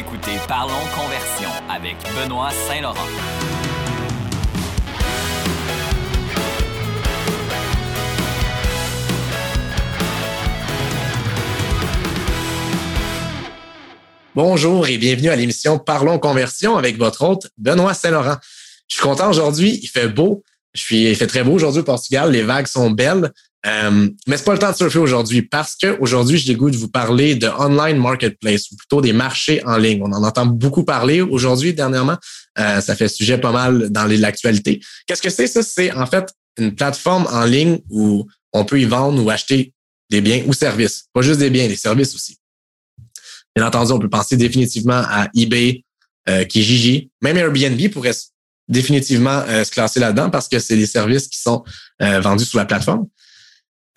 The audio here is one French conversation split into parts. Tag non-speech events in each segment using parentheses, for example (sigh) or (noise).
écoutez Parlons Conversion avec Benoît Saint-Laurent. Bonjour et bienvenue à l'émission Parlons Conversion avec votre hôte Benoît Saint-Laurent. Je suis content aujourd'hui, il fait beau. Je suis, il fait très beau aujourd'hui au Portugal, les vagues sont belles. Euh, mais c'est pas le temps de surfer aujourd'hui parce que aujourd'hui, j'ai le goût de vous parler de online marketplace ou plutôt des marchés en ligne. On en entend beaucoup parler aujourd'hui, dernièrement. Euh, ça fait sujet pas mal dans l'actualité. Qu'est-ce que c'est ça? C'est en fait une plateforme en ligne où on peut y vendre ou acheter des biens ou services. Pas juste des biens, des services aussi. Bien entendu, on peut penser définitivement à eBay, euh, Kijiji, même Airbnb pourrait définitivement euh, se classer là-dedans parce que c'est des services qui sont euh, vendus sur la plateforme.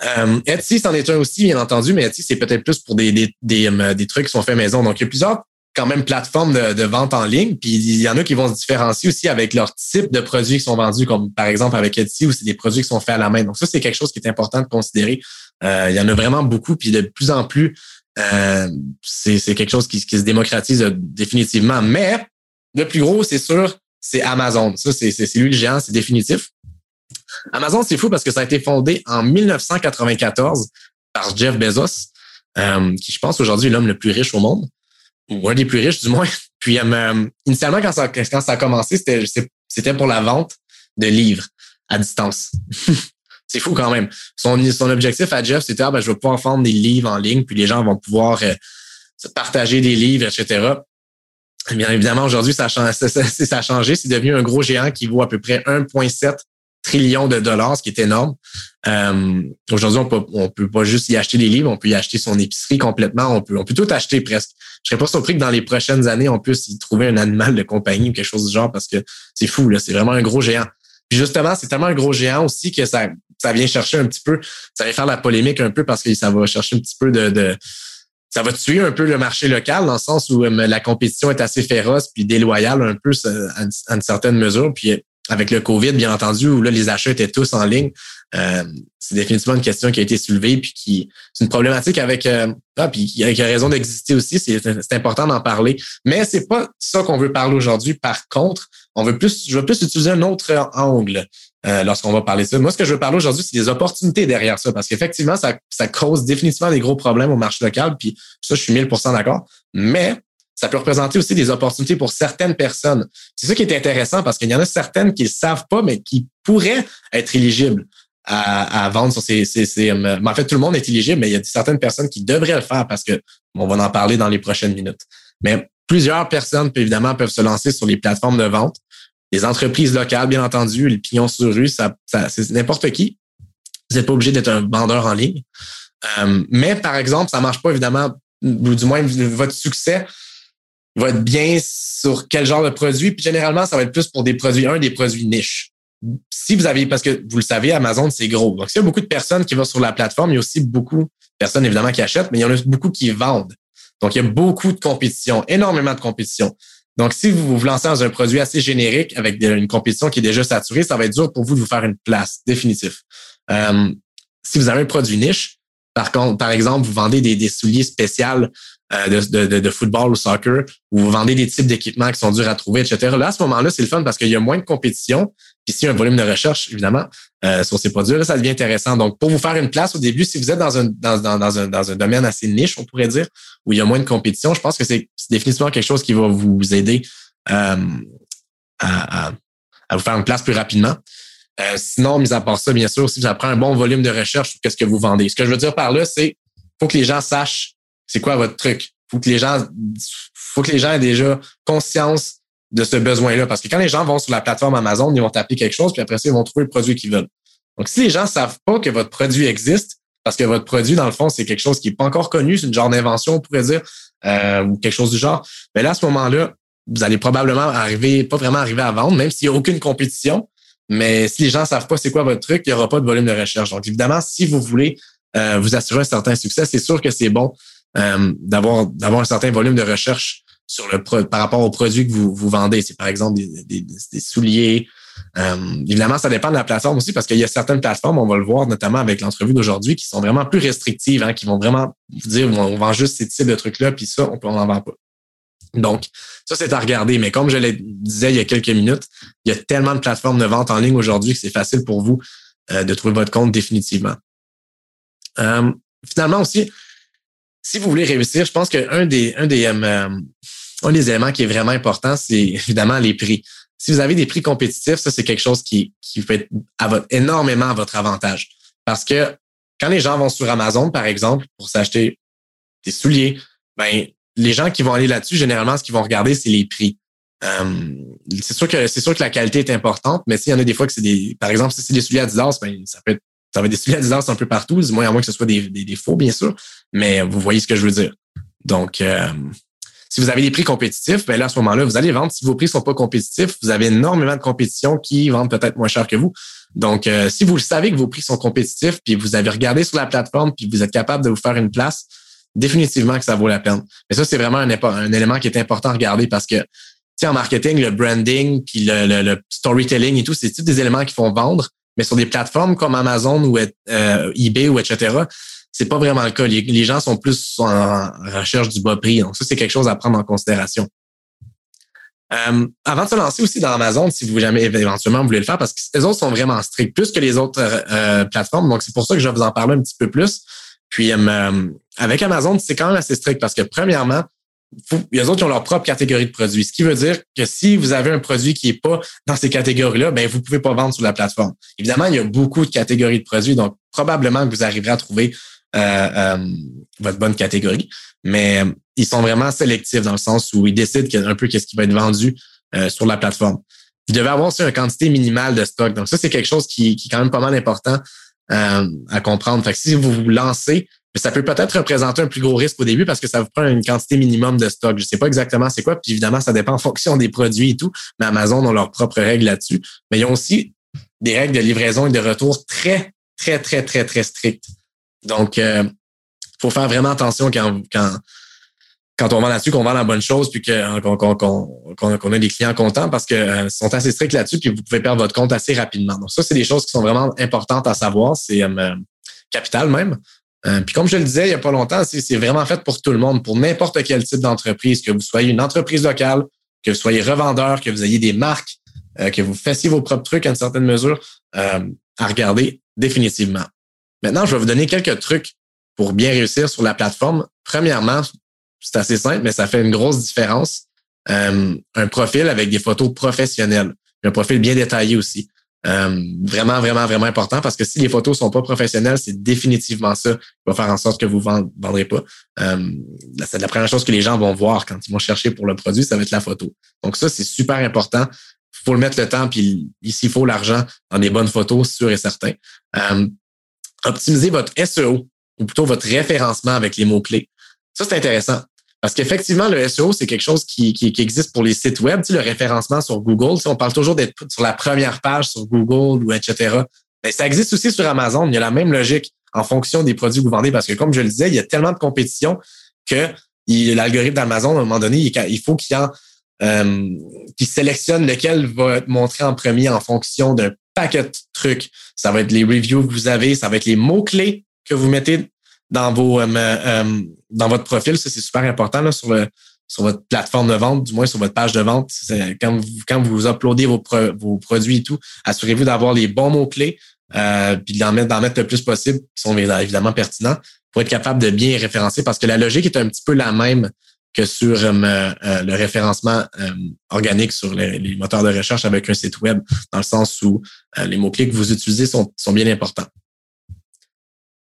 Euh, Etsy, c'en est un aussi, bien entendu, mais Etsy, c'est peut-être plus pour des, des, des, euh, des, trucs qui sont faits maison. Donc, il y a plusieurs quand même plateformes de, vente en ligne. Puis il y en a qui vont se différencier aussi avec leur type de produits qui sont vendus, comme par exemple avec Etsy, où c'est des produits qui sont faits à la main. Donc, ça, c'est quelque chose qui est important de considérer. Euh, il y en a vraiment beaucoup, puis de plus en plus, euh, c'est quelque chose qui, se démocratise définitivement. Mais le plus gros, c'est sûr, c'est Amazon. Ça, c'est lui le géant, c'est définitif. Amazon, c'est fou parce que ça a été fondé en 1994 par Jeff Bezos, euh, qui je pense aujourd'hui est l'homme le plus riche au monde, ou un des plus riches du moins. (laughs) Puis euh, initialement, quand ça, quand ça a commencé, c'était pour la vente de livres à distance. (laughs) c'est fou quand même. Son, son objectif à Jeff, c'était ah, ben, je vais pouvoir vendre des livres en ligne, puis les gens vont pouvoir euh, partager des livres, etc. Bien évidemment, aujourd'hui, (laughs) ça, ça, ça a changé. C'est devenu un gros géant qui vaut à peu près 1,7 trillions de dollars, ce qui est énorme. Euh, Aujourd'hui, on peut, on peut pas juste y acheter des livres, on peut y acheter son épicerie complètement, on peut, on peut tout acheter presque. Je serais pas surpris que dans les prochaines années, on puisse y trouver un animal de compagnie ou quelque chose du genre parce que c'est fou, là. C'est vraiment un gros géant. Puis justement, c'est tellement un gros géant aussi que ça, ça vient chercher un petit peu, ça vient faire la polémique un peu parce que ça va chercher un petit peu de, de ça va tuer un peu le marché local dans le sens où euh, la compétition est assez féroce puis déloyale un peu à une, une certaine mesure. Puis avec le COVID, bien entendu, où là, les achats étaient tous en ligne, euh, c'est définitivement une question qui a été soulevée, puis qui c'est une problématique avec euh, ah, puis qui a, raison d'exister aussi. C'est important d'en parler, mais c'est pas ça qu'on veut parler aujourd'hui. Par contre, on veut plus, je veux plus utiliser un autre angle euh, lorsqu'on va parler de ça. Moi, ce que je veux parler aujourd'hui, c'est des opportunités derrière ça, parce qu'effectivement, ça, ça cause définitivement des gros problèmes au marché local, puis ça, je suis 1000% d'accord. Mais ça peut représenter aussi des opportunités pour certaines personnes. C'est ça qui est intéressant parce qu'il y en a certaines qui ne savent pas, mais qui pourraient être éligibles à, vendre sur ces, ces, euh, En fait, tout le monde est éligible, mais il y a certaines personnes qui devraient le faire parce que on va en parler dans les prochaines minutes. Mais plusieurs personnes, évidemment, peuvent se lancer sur les plateformes de vente. Les entreprises locales, bien entendu, les pignons sur rue, ça, c'est n'importe qui. Vous n'êtes pas obligé d'être un vendeur en ligne. Euh, mais par exemple, ça marche pas évidemment, ou du moins votre succès va être bien sur quel genre de produit. Puis généralement, ça va être plus pour des produits, un, des produits niches. Si vous avez, parce que vous le savez, Amazon, c'est gros. Donc, s'il y a beaucoup de personnes qui vont sur la plateforme, il y a aussi beaucoup de personnes, évidemment, qui achètent, mais il y en a beaucoup qui vendent. Donc, il y a beaucoup de compétition, énormément de compétition. Donc, si vous vous lancez dans un produit assez générique avec une compétition qui est déjà saturée, ça va être dur pour vous de vous faire une place, définitif. Euh, si vous avez un produit niche, par contre, par exemple, vous vendez des, des souliers spéciaux de, de, de, football ou soccer, où vous vendez des types d'équipements qui sont durs à trouver, etc. Là, à ce moment-là, c'est le fun parce qu'il y a moins de compétition. Puis s'il y a un volume de recherche, évidemment, euh, sur ces produits, là, ça devient intéressant. Donc, pour vous faire une place au début, si vous êtes dans un, dans, dans, dans, un, dans un domaine assez niche, on pourrait dire, où il y a moins de compétition, je pense que c'est définitivement quelque chose qui va vous aider euh, à, à, vous faire une place plus rapidement. Euh, sinon, mis à part ça, bien sûr, si vous avez un bon volume de recherche sur ce que vous vendez. Ce que je veux dire par là, c'est faut que les gens sachent c'est quoi votre truc? Faut que les gens, faut que les gens aient déjà conscience de ce besoin-là. Parce que quand les gens vont sur la plateforme Amazon, ils vont taper quelque chose, puis après ça, ils vont trouver le produit qu'ils veulent. Donc, si les gens savent pas que votre produit existe, parce que votre produit, dans le fond, c'est quelque chose qui n'est pas encore connu, c'est une genre d'invention, on pourrait dire, euh, ou quelque chose du genre, mais là, à ce moment-là, vous allez probablement arriver, pas vraiment arriver à vendre, même s'il n'y a aucune compétition. Mais si les gens savent pas c'est quoi votre truc, il n'y aura pas de volume de recherche. Donc, évidemment, si vous voulez euh, vous assurer un certain succès, c'est sûr que c'est bon euh, d'avoir d'avoir un certain volume de recherche sur le par rapport aux produits que vous, vous vendez. C'est par exemple des, des, des souliers. Euh, évidemment, ça dépend de la plateforme aussi parce qu'il y a certaines plateformes, on va le voir notamment avec l'entrevue d'aujourd'hui, qui sont vraiment plus restrictives, hein, qui vont vraiment vous dire on vend juste ces types de trucs-là, puis ça, on n'en vend pas. Donc, ça, c'est à regarder. Mais comme je le disais il y a quelques minutes, il y a tellement de plateformes de vente en ligne aujourd'hui que c'est facile pour vous euh, de trouver votre compte définitivement. Euh, finalement aussi, si vous voulez réussir, je pense qu'un des, un des, euh, un des éléments qui est vraiment important, c'est évidemment les prix. Si vous avez des prix compétitifs, ça, c'est quelque chose qui, qui peut être à votre, énormément à votre avantage. Parce que quand les gens vont sur Amazon, par exemple, pour s'acheter des souliers, ben, les gens qui vont aller là-dessus, généralement, ce qu'ils vont regarder, c'est les prix. Euh, c'est sûr que c'est sûr que la qualité est importante, mais s'il y en a des fois que c'est des, par exemple, si c'est des souliers Adidas, ben, ça peut être, ça va des souliers Adidas un peu partout, du moins à moins que ce soit des, des, faux, bien sûr. Mais vous voyez ce que je veux dire. Donc, euh, si vous avez des prix compétitifs, ben là, à ce moment-là, vous allez vendre. Si vos prix sont pas compétitifs, vous avez énormément de compétition qui vendent peut-être moins cher que vous. Donc, euh, si vous le savez que vos prix sont compétitifs, puis vous avez regardé sur la plateforme, puis vous êtes capable de vous faire une place, définitivement que ça vaut la peine. Mais ça, c'est vraiment un, un, élément qui est important à regarder parce que, tu en marketing, le branding, puis le, storytelling et tout, c'est tous des éléments qui font vendre. Mais sur des plateformes comme Amazon ou euh, eBay ou etc., c'est pas vraiment le cas. Les, gens sont plus en recherche du bas prix. Donc, ça, c'est quelque chose à prendre en considération. Euh, avant de se lancer aussi dans Amazon, si vous jamais éventuellement vous voulez le faire, parce que les autres sont vraiment stricts, plus que les autres euh, plateformes. Donc, c'est pour ça que je vais vous en parler un petit peu plus. Puis euh, avec Amazon, c'est quand même assez strict parce que premièrement, il y a d'autres qui ont leur propre catégorie de produits. Ce qui veut dire que si vous avez un produit qui n'est pas dans ces catégories-là, ben vous pouvez pas vendre sur la plateforme. Évidemment, il y a beaucoup de catégories de produits, donc probablement que vous arriverez à trouver euh, euh, votre bonne catégorie. Mais ils sont vraiment sélectifs dans le sens où ils décident un peu qu'est-ce qui va être vendu sur la plateforme. Vous devez avoir aussi une quantité minimale de stock. Donc ça, c'est quelque chose qui, qui est quand même pas mal important euh, à comprendre. Fait que si vous vous lancez, ça peut peut-être représenter un plus gros risque au début parce que ça vous prend une quantité minimum de stock. Je sais pas exactement c'est quoi, puis évidemment, ça dépend en fonction des produits et tout, mais Amazon ont leurs propres règles là-dessus. Mais ils ont aussi des règles de livraison et de retour très, très, très, très, très strictes. Donc, il euh, faut faire vraiment attention quand, quand, quand on vend là-dessus, qu'on vend la bonne chose, puis qu'on a des clients contents parce qu'ils euh, sont assez stricts là-dessus, puis vous pouvez perdre votre compte assez rapidement. Donc, ça, c'est des choses qui sont vraiment importantes à savoir. C'est euh, capital même. Euh, puis comme je le disais il n'y a pas longtemps, c'est vraiment fait pour tout le monde, pour n'importe quel type d'entreprise, que vous soyez une entreprise locale, que vous soyez revendeur, que vous ayez des marques, que vous fassiez vos propres trucs à une certaine mesure, à regarder définitivement. Maintenant, je vais vous donner quelques trucs pour bien réussir sur la plateforme. Premièrement, c'est assez simple, mais ça fait une grosse différence. Euh, un profil avec des photos professionnelles, un profil bien détaillé aussi. Euh, vraiment, vraiment, vraiment important parce que si les photos sont pas professionnelles, c'est définitivement ça qui va faire en sorte que vous ne vendrez pas. Euh, c'est la première chose que les gens vont voir quand ils vont chercher pour le produit, ça va être la photo. Donc ça, c'est super important. Il faut le mettre le temps, puis ici, il faut l'argent dans des bonnes photos, sûr et certain. Euh, optimiser votre SEO, ou plutôt votre référencement avec les mots-clés. Ça, c'est intéressant. Parce qu'effectivement, le SEO, c'est quelque chose qui, existe pour les sites web, tu sais, le référencement sur Google. on parle toujours d'être sur la première page sur Google ou etc. Mais ça existe aussi sur Amazon. Il y a la même logique en fonction des produits que vous vendez. Parce que, comme je le disais, il y a tellement de compétition que l'algorithme d'Amazon, à un moment donné, il faut qu'il euh, sélectionne lequel va être montré en premier en fonction d'un paquet de trucs. Ça va être les reviews que vous avez, ça va être les mots-clés que vous mettez dans vos euh, euh, dans votre profil. Ça, c'est super important là, sur le sur votre plateforme de vente, du moins sur votre page de vente. Quand vous, quand vous uploadez vos, vos produits et tout, assurez-vous d'avoir les bons mots-clés, euh, puis d'en mettre, d'en mettre le plus possible, qui sont évidemment pertinents, pour être capable de bien référencer, parce que la logique est un petit peu la même que sur le référencement organique sur les, les, moteurs de recherche avec un site web, dans le sens où les mots-clés que vous utilisez sont, sont bien importants.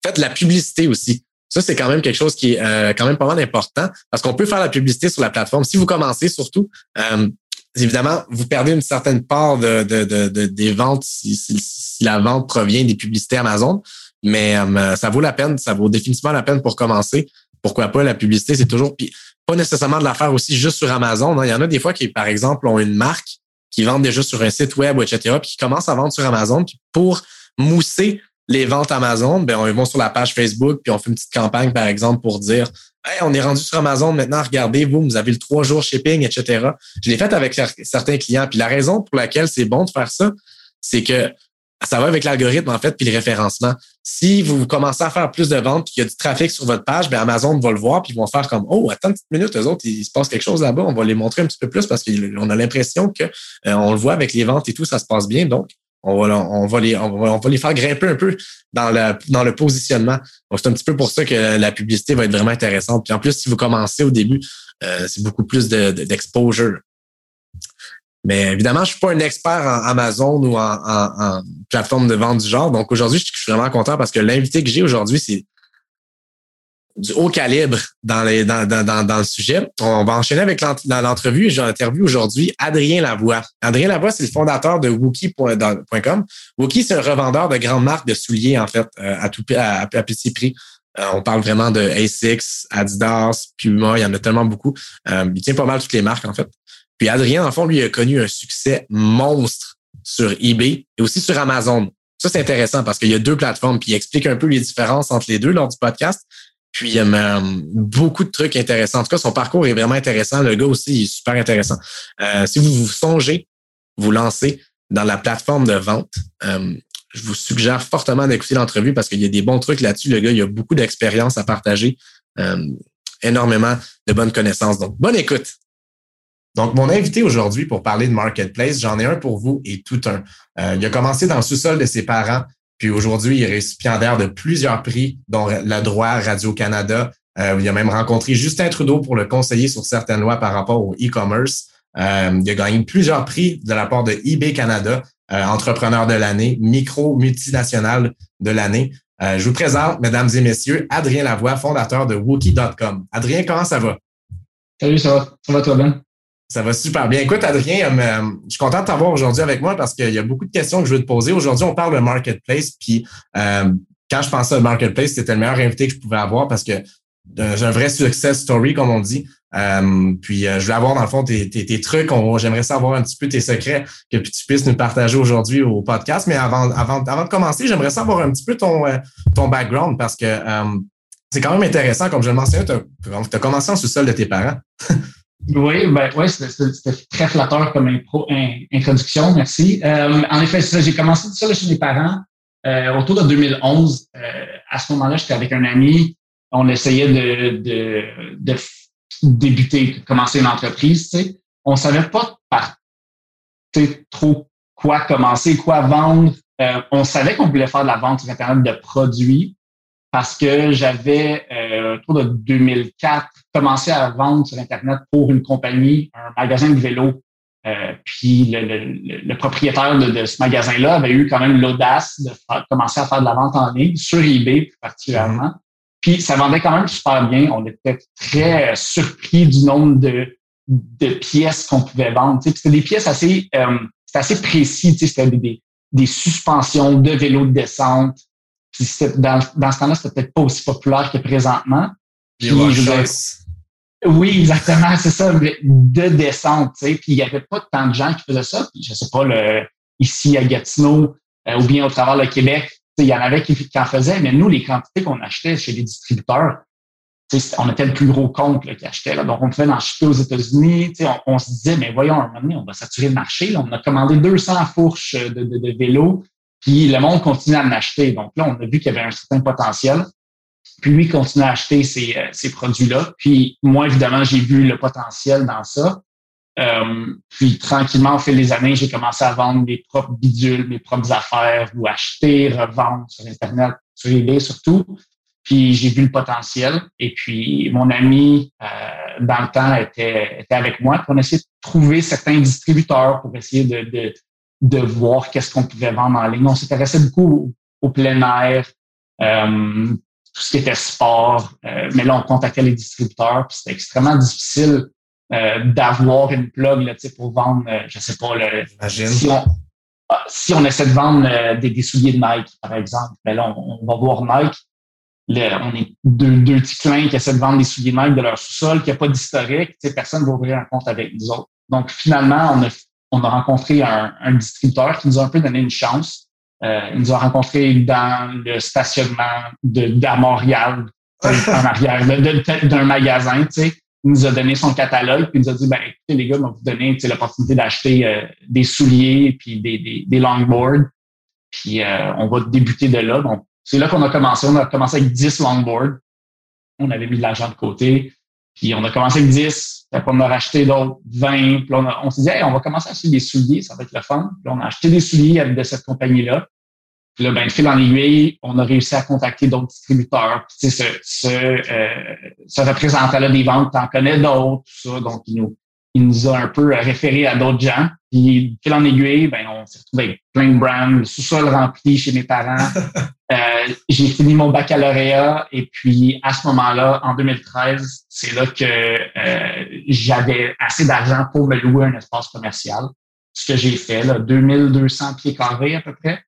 Faites la publicité aussi. Ça, c'est quand même quelque chose qui est euh, quand même pas mal important parce qu'on peut faire la publicité sur la plateforme. Si vous commencez surtout, euh, évidemment, vous perdez une certaine part de, des ventes si, la vente provient des publicités Amazon, mais euh, ça vaut la peine, ça vaut définitivement la peine pour commencer. Pourquoi pas la publicité, c'est toujours puis pas nécessairement de la faire aussi juste sur Amazon. Hein. Il y en a des fois qui, par exemple, ont une marque qui vendent déjà sur un site web, etc., puis qui commencent à vendre sur Amazon, puis pour mousser les ventes Amazon, ben, on va sur la page Facebook, puis on fait une petite campagne, par exemple, pour dire on est rendu sur Amazon maintenant, regardez, vous, vous avez le trois jours shipping, etc. Je l'ai fait avec certains clients. Puis la raison pour laquelle c'est bon de faire ça, c'est que ça va avec l'algorithme, en fait, puis le référencement. Si vous commencez à faire plus de ventes, puis qu'il y a du trafic sur votre page, bien Amazon va le voir, puis ils vont faire comme Oh, attends une petite minute, eux autres, il se passe quelque chose là-bas, on va les montrer un petit peu plus parce qu'on a l'impression que euh, on le voit avec les ventes et tout, ça se passe bien. Donc, on va, on va, les, on va, les faire grimper un peu dans le, dans le positionnement. C'est un petit peu pour ça que la publicité va être vraiment intéressante. Puis en plus, si vous commencez au début, euh, c'est beaucoup plus d'exposure. Mais évidemment, je suis pas un expert en Amazon ou en, plateforme de vente du genre. Donc aujourd'hui, je suis vraiment content parce que l'invité que j'ai aujourd'hui, c'est du haut calibre dans, le sujet. On va enchaîner avec l'entrevue. J'ai interviewé aujourd'hui Adrien Lavoie. Adrien Lavoie, c'est le fondateur de Wookie.com. Wookie, c'est un revendeur de grandes marques de souliers, en fait, euh, à, tout, à, petit prix. Euh, on parle vraiment de Asics, Adidas, Puma, il y en a tellement beaucoup. Euh, il tient pas mal toutes les marques, en fait. Puis Adrien, en fond, lui, a connu un succès monstre sur eBay et aussi sur Amazon. Ça, c'est intéressant parce qu'il y a deux plateformes, puis il explique un peu les différences entre les deux lors du podcast. Puis il y a euh, beaucoup de trucs intéressants. En tout cas, son parcours est vraiment intéressant. Le gars aussi est super intéressant. Euh, si vous vous songez vous lancer dans la plateforme de vente, euh, je vous suggère fortement d'écouter l'entrevue parce qu'il y a des bons trucs là-dessus. Le gars, il a beaucoup d'expérience à partager, énormément de bonnes connaissances. Donc, bonne écoute. Donc, mon invité aujourd'hui pour parler de Marketplace, j'en ai un pour vous et tout un. Euh, il a commencé dans le sous-sol de ses parents, puis aujourd'hui, il est récipiendaire de plusieurs prix, dont le droit Radio-Canada. Euh, il a même rencontré Justin Trudeau pour le conseiller sur certaines lois par rapport au e-commerce. Euh, il a gagné plusieurs prix de la part de eBay Canada, entrepreneur de l'année, micro multinational de l'année. je vous présente, mesdames et messieurs, Adrien Lavoie, fondateur de Wookie.com. Adrien, comment ça va? Salut, ça va. Ça va toi, Ben? Ça va super bien. Écoute, Adrien, euh, je suis content de t'avoir aujourd'hui avec moi parce qu'il y a beaucoup de questions que je veux te poser. Aujourd'hui, on parle de marketplace. Puis euh, quand je pensais au marketplace, c'était le meilleur invité que je pouvais avoir parce que euh, j'ai un vrai success story, comme on dit. puis je voulais avoir, dans le fond, tes, tes, trucs. J'aimerais savoir un petit peu tes secrets que tu puisses nous partager aujourd'hui au podcast. Mais avant, avant, avant de commencer, j'aimerais savoir un petit peu ton, ton background parce que c'est quand même intéressant. Comme je le mentionnais, tu as, as, commencé en sous-sol de tes parents. (laughs) Oui, ben, ouais, c'était très flatteur comme introduction, merci. Euh, en effet, j'ai commencé tout ça chez mes parents euh, autour de 2011. Euh, à ce moment-là, j'étais avec un ami. On essayait de, de, de débuter, de commencer une entreprise. Tu sais. On savait pas par trop quoi commencer, quoi vendre. Euh, on savait qu'on voulait faire de la vente sur Internet de produits, parce que j'avais, euh, autour de 2004, commencé à vendre sur Internet pour une compagnie, un magasin de vélo. Euh, puis le, le, le, propriétaire de, de ce magasin-là avait eu quand même l'audace de commencer à faire de la vente en ligne sur eBay particulièrement. Puis ça vendait quand même super bien. On était très surpris du nombre de, de pièces qu'on pouvait vendre. C'était des pièces assez, euh, assez précis. C'était des, des suspensions de vélos de descente, dans, dans ce temps-là, c'était peut-être pas aussi populaire que présentement. oui, exactement, c'est ça, de descente, tu sais. Puis il y avait pas tant de gens qui faisaient ça. Puis je sais pas, le, ici à Gatineau euh, ou bien au travers le Québec, il y en avait qui, qui, en faisaient, mais nous, les quantités qu'on achetait chez les distributeurs, on était le plus gros compte qui achetait. Là. Donc, on pouvait en acheter aux États-Unis. On, on se disait, mais voyons, un moment donné, on va saturer le marché. Là. On a commandé 200 fourches de, de, de vélos. Puis le monde continue à m'acheter. Donc là, on a vu qu'il y avait un certain potentiel. Puis lui continue à acheter ces, euh, ces produits-là. Puis moi, évidemment, j'ai vu le potentiel dans ça. Euh, puis tranquillement, au fil des années, j'ai commencé à vendre mes propres bidules, mes propres affaires, ou acheter, revendre sur Internet, sur eBay surtout. Puis j'ai vu le potentiel. Et puis mon ami, euh, dans le temps, était, était avec moi. Puis on a essayé de trouver certains distributeurs pour essayer de, de de voir qu'est-ce qu'on pouvait vendre en ligne. On s'intéressait beaucoup au, plein air, euh, tout ce qui était sport. Euh, mais là, on contactait les distributeurs, puis c'était extrêmement difficile euh, d'avoir une plug là, pour vendre, je sais pas, le, si on, ah, si on essaie de vendre des, des, souliers de Nike, par exemple, ben là, on, va voir Nike. On est deux, deux petits clins qui essaient de vendre des souliers Nike de leur sous-sol, qui a pas d'historique. Personne ne va ouvrir un compte avec nous autres. Donc, finalement, on a on a rencontré un, un, distributeur qui nous a un peu donné une chance. Euh, il nous a rencontré dans le stationnement de, Montréal, (laughs) en arrière d'un magasin, tu sais. Il nous a donné son catalogue, puis il nous a dit, ben, écoutez, les gars, on va vous donner l'opportunité d'acheter euh, des souliers puis des, des, des longboards. Puis on va débuter de là. Donc, c'est là qu'on a commencé. On a commencé avec 10 longboards. On avait mis de l'argent de côté. Puis on a commencé avec 10, puis on a racheté d'autres 20. Puis on, on s'est dit, hey, on va commencer à acheter des souliers, ça va être le fun. Puis on a acheté des souliers de cette compagnie-là. Puis là, ben, de fil en aiguille, on a réussi à contacter d'autres distributeurs. Puis, ce, ce, euh, ce représentant-là des ventes, t'en connais d'autres, tout ça. Donc, il nous, il nous a un peu référé à d'autres gens. Puis, de fil en aiguille, ben, on s'est retrouvé avec plein de brands, le sous-sol rempli chez mes parents. (laughs) euh, j'ai fini mon baccalauréat et puis à ce moment-là, en 2013, c'est là que euh, j'avais assez d'argent pour me louer un espace commercial. Ce que j'ai fait, là, 2200 pieds carrés à peu près.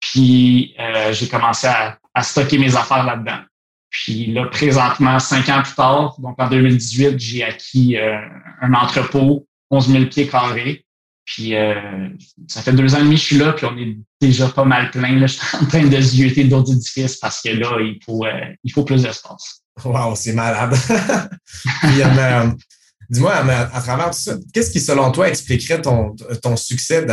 Puis euh, j'ai commencé à, stocker mes affaires là-dedans. Puis là, présentement, cinq ans plus tard, donc en 2018, j'ai acquis euh, un entrepôt, 11 000 pieds carrés. Puis euh, ça fait deux ans et demi que je suis là, puis on est déjà pas mal plein. Là. (laughs) Je suis en train de zioter d'autres édifices parce que là, il faut, il faut plus d'espace. Wow, c'est malade. (laughs) Dis-moi, à, travers tout ça, qu'est-ce qui, selon toi, expliquerait ton, ton succès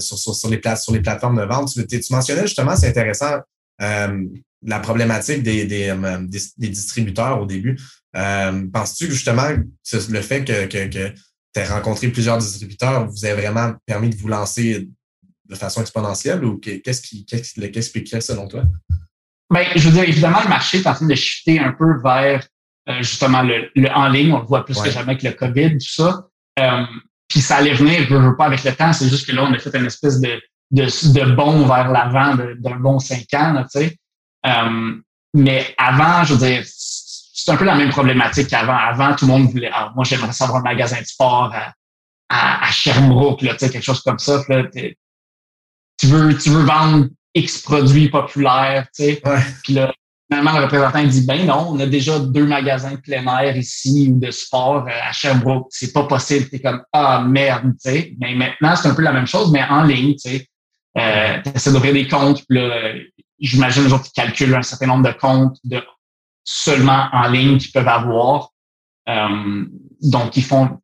sur, sur, les sur les plateformes de vente? Tu, tu mentionnais justement, c'est intéressant, euh, la problématique des, des, euh, des, distributeurs au début. Euh, penses-tu que justement, le fait que, que, que tu as rencontré plusieurs distributeurs vous a vraiment permis de vous lancer de façon exponentielle ou qu'est-ce qui, qu'est-ce qui expliquerait selon toi? Bien, je veux dire, évidemment, le marché est en train de chuter un peu vers euh, justement le, en ligne, on le voit plus que jamais avec le COVID, tout ça. Euh, puis ça allait venir, je veux pas avec le temps, c'est juste que là, on a fait une espèce de, de, de bond vers l'avant d'un bon cinq ans, tu sais. Euh, mais avant, je veux dire, c'est un peu la même problématique qu'avant. Avant, tout le monde voulait, ah, moi, j'aimerais savoir un magasin de sport à, à, à Sherbrooke, là, tu sais, quelque chose comme ça. Là, tu veux, tu veux vendre X produits populaires, tu sais. Puis là, Finalement, le représentant dit ben non, on a déjà deux magasins de plein air ici ou de sport euh, à Sherbrooke. C'est pas possible. T'es comme ah merde, tu sais. Mais maintenant, c'est un peu la même chose, mais en ligne, tu sais. Euh, essaies d'ouvrir des comptes, puis là, j'imagine les autres calculent un certain nombre de comptes de seulement en ligne qu'ils peuvent avoir. Euh, donc, ils font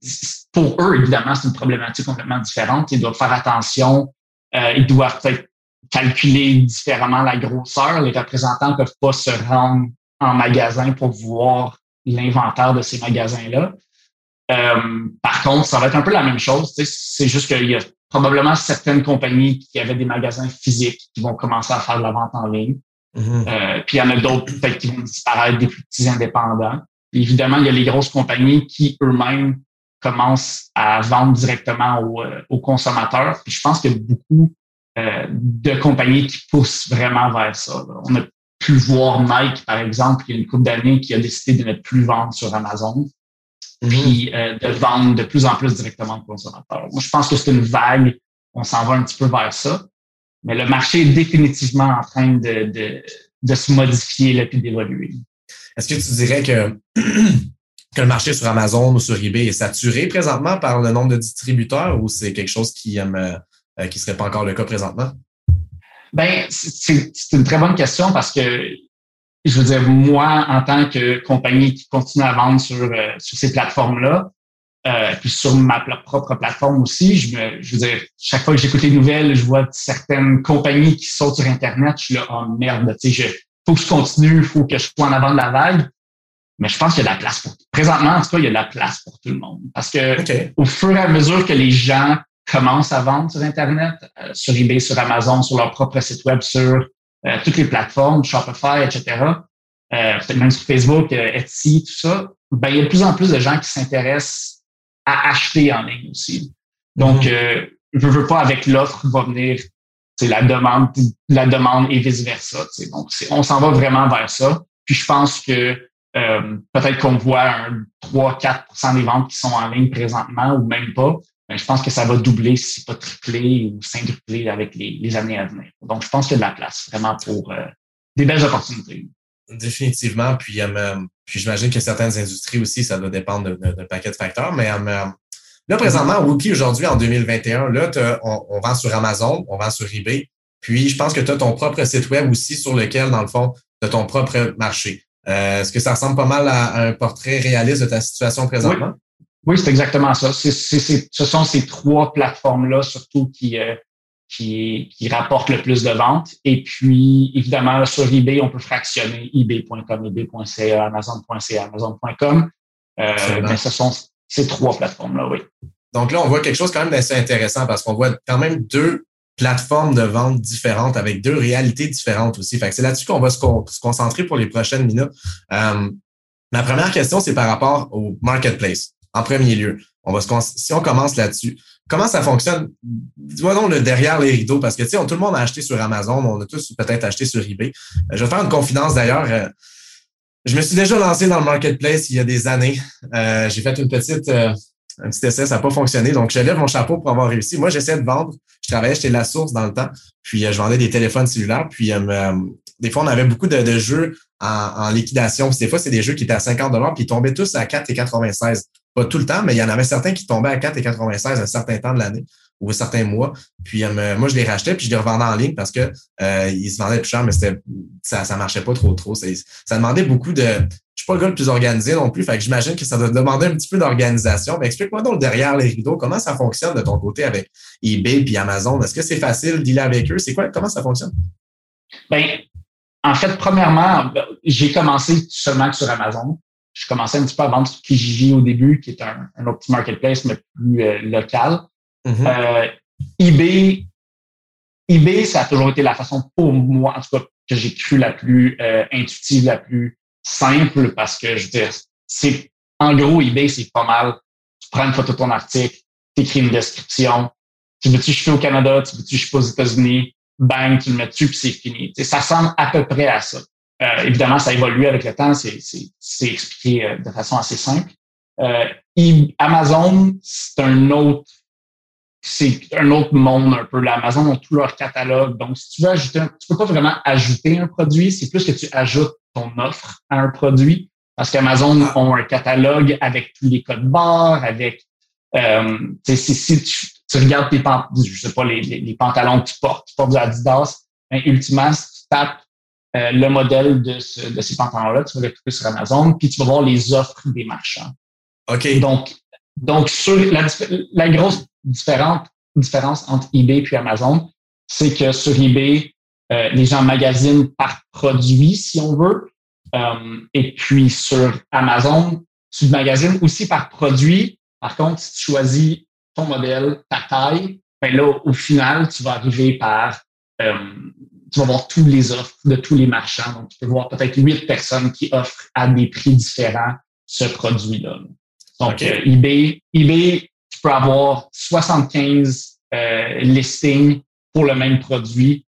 pour eux, évidemment, c'est une problématique complètement différente. Ils doivent faire attention. Euh, ils doivent peut-être calculer différemment la grosseur. Les représentants ne peuvent pas se rendre en magasin pour voir l'inventaire de ces magasins-là. Euh, par contre, ça va être un peu la même chose. C'est juste qu'il y a probablement certaines compagnies qui avaient des magasins physiques qui vont commencer à faire de la vente en ligne. Mm-hmm. Euh, puis il y en a d'autres peut-être qui vont disparaître, des plus petits indépendants. évidemment, il y a les grosses compagnies qui eux-mêmes commencent à vendre directement aux, euh, aux consommateurs. Puis je pense que beaucoup euh, de compagnies qui poussent vraiment vers ça. On a pu voir Nike, par exemple, il y a une couple d'années, qui a décidé de ne plus vendre sur Amazon, mhm. puis euh, de vendre de plus en plus directement aux consommateurs. Moi, je pense que c'est une vague. On s'en va un petit peu vers ça. Mais le marché est définitivement en train de, de, de se modifier et d'évoluer. Est-ce que tu dirais que, (clears throat) que le marché sur Amazon ou sur eBay est saturé présentement par le nombre de distributeurs ou c'est quelque chose qui, aime euh, qui ne serait pas encore le cas présentement? Ben, c'est une très bonne question parce que je veux dire, moi, en tant que compagnie qui continue à vendre sur, euh, sur ces plateformes-là, euh, puis sur ma propre plateforme aussi, je, me, je veux dire, chaque fois que j'écoute les nouvelles, je vois certaines compagnies qui sautent sur Internet, je suis là, oh merde, tu sais, faut que je continue, faut que je sois en avant de la vague. Mais je pense qu'il y a de la place pour Présentement, en tout cas, il y a de la place pour tout le monde. Parce que au fur et à mesure que les gens commencent à vendre sur Internet, euh, sur eBay, sur Amazon, sur leur propre site web, sur euh, toutes les plateformes, Shopify, etc. Euh, peut-être même sur Facebook, Etsy, tout ça. Ben, il y a de plus en plus de gens qui s'intéressent à acheter en ligne aussi. Donc, mm je veux pas avec l'offre va venir c'est la demande, la demande et vice-versa. Donc, on s'en va vraiment vers ça. Puis je pense que peut-être qu'on voit un 3-4% des ventes qui sont en ligne présentement ou même pas. Ben, je pense que ça va doubler, si pas tripler ou s'indrupler avec les, années à venir. Donc, je pense qu'il y a de la place vraiment pour euh, des belles opportunités. Définitivement. Puis, euh, puis j'imagine que certaines industries aussi, ça doit dépendre d'un paquet de facteurs. Mais euh, là, présentement, Wookie, aujourd'hui, en 2021, là, on, on, vend sur Amazon, on vend sur eBay. Puis, je pense que tu as ton propre site web aussi sur lequel, dans le fond, tu as ton propre marché. Est-ce que ça ressemble pas mal à, un portrait réaliste de ta situation présentement? Oui, c'est exactement ça. ce sont ces trois plateformes-là surtout qui, euh, qui, qui rapporte le plus de ventes. Et puis, évidemment, sur eBay, on peut fractionner ebay.com, ebay.ca, amazon.ca, amazon.com. Euh, mais ce sont ces trois plateformes-là, oui. Donc là, on voit quelque chose quand même d'assez intéressant parce qu'on voit quand même deux plateformes de vente différentes avec deux réalités différentes aussi. Fait c'est là-dessus qu'on va se, concentrer pour les prochaines minutes. Euh, ma première question, c'est par rapport au marketplace. En premier lieu, on va se si on commence là-dessus, comment ça fonctionne? Dis-moi donc le derrière les rideaux, parce que tu sais, tout le monde a acheté sur Amazon, on a tous peut-être acheté sur eBay. Euh, je vais faire une confidence d'ailleurs. Euh, je me suis déjà lancé dans le marketplace il y a des années. j'ai fait une petite un petit essai, ça n'a pas fonctionné. Donc, je lève mon chapeau pour avoir réussi. Moi, j'essaie de vendre. Je travaillais chez La Source dans le temps. Puis, euh, je vendais des téléphones cellulaires. Puis, euh, euh, des fois, on avait beaucoup de, jeux en, liquidation. Puis, des fois, c'est des jeux qui étaient à 50 puis ils tombaient tous à 4,96 Pas tout le temps, mais il y en avait certains qui tombaient à 4,96 un certain temps de l'année ou un certain mois. Puis moi, je les rachetais puis je les revendais en ligne parce que ils se vendaient plus cher, mais ça, ça marchait pas trop trop. Ça, demandait beaucoup de, je suis pas le gars le plus organisé non plus, fait que j'imagine que ça doit demander un petit peu d'organisation. Mais explique-moi donc derrière les rideaux, comment ça fonctionne de ton côté avec eBay et Amazon? Est-ce que c'est facile de dealer avec eux? C'est quoi, comment ça fonctionne? Ben, en fait, premièrement, j'ai commencé seulement sur Amazon. Je commençais un petit peu à vendre sur Kijiji au début, qui est un, un autre marketplace, mais plus euh, local. Mm-hmm. euh, eBay, eBay, ça a toujours été la façon pour moi, en tout cas, que j'ai cru la plus euh, intuitive, la plus simple parce que je veux dire, c'est en gros, eBay, c'est pas mal. Tu prends une photo de ton article, tu écris une description. Tu veux-tu je fais au Canada, tu veux-tu je fais aux États-Unis, bang, tu le mets dessus, puis c'est fini. ça ressemble à peu près à ça. Euh, évidemment, ça évolue avec le temps, c'est, expliqué euh, de façon assez simple. Euh, Amazon, c'est un autre c'est un autre monde un peu. L'Amazon ont tout leur catalogue. Donc, si tu veux ajouter, un, tu peux pas vraiment ajouter un produit, c'est plus que tu ajoutes ton offre à un produit. Parce qu'Amazon ah. ont un catalogue avec tous les codes barres, avec euh, si, si tu, tu, regardes tes pantalons, je sais pas, les, les, pantalons que tu portes, tu portes du Adidas, ben, ultimement, si tu tapes euh, le modèle de, ce, de ces pantalons-là, tu vas le trouver sur Amazon, puis tu vas voir les offres des marchands. OK. Donc, donc sur la, la grosse différente différence entre eBay et Amazon, c'est que sur eBay, euh, les gens magasinent par produit, si on veut. Euh, et puis sur Amazon, tu magasines aussi par produit. Par contre, si tu choisis ton modèle, ta taille, ben là, au final, tu vas arriver par euh, tu vas voir tous les offres de tous les marchands. Donc, tu peux voir peut-être huit personnes qui offrent à des prix différents ce produit-là. Donc, eBay, eBay peux avoir 75 euh, listings pour le même produit.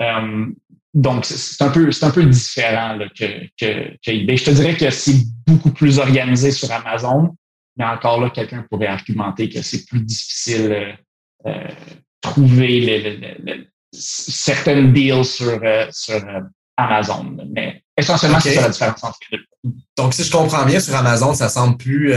Euh, donc, c'est un peu, c'est un peu différent que, que, que, eBay. Je te dirais que c'est beaucoup plus organisé sur Amazon, mais encore là, quelqu'un pourrait argumenter que c'est plus difficile euh, euh trouver les, certaines deals sur, euh, sur Amazon. Mais essentiellement, c'est ça la différence entre les deux. Donc, si je comprends bien, sur Amazon, ça semble plus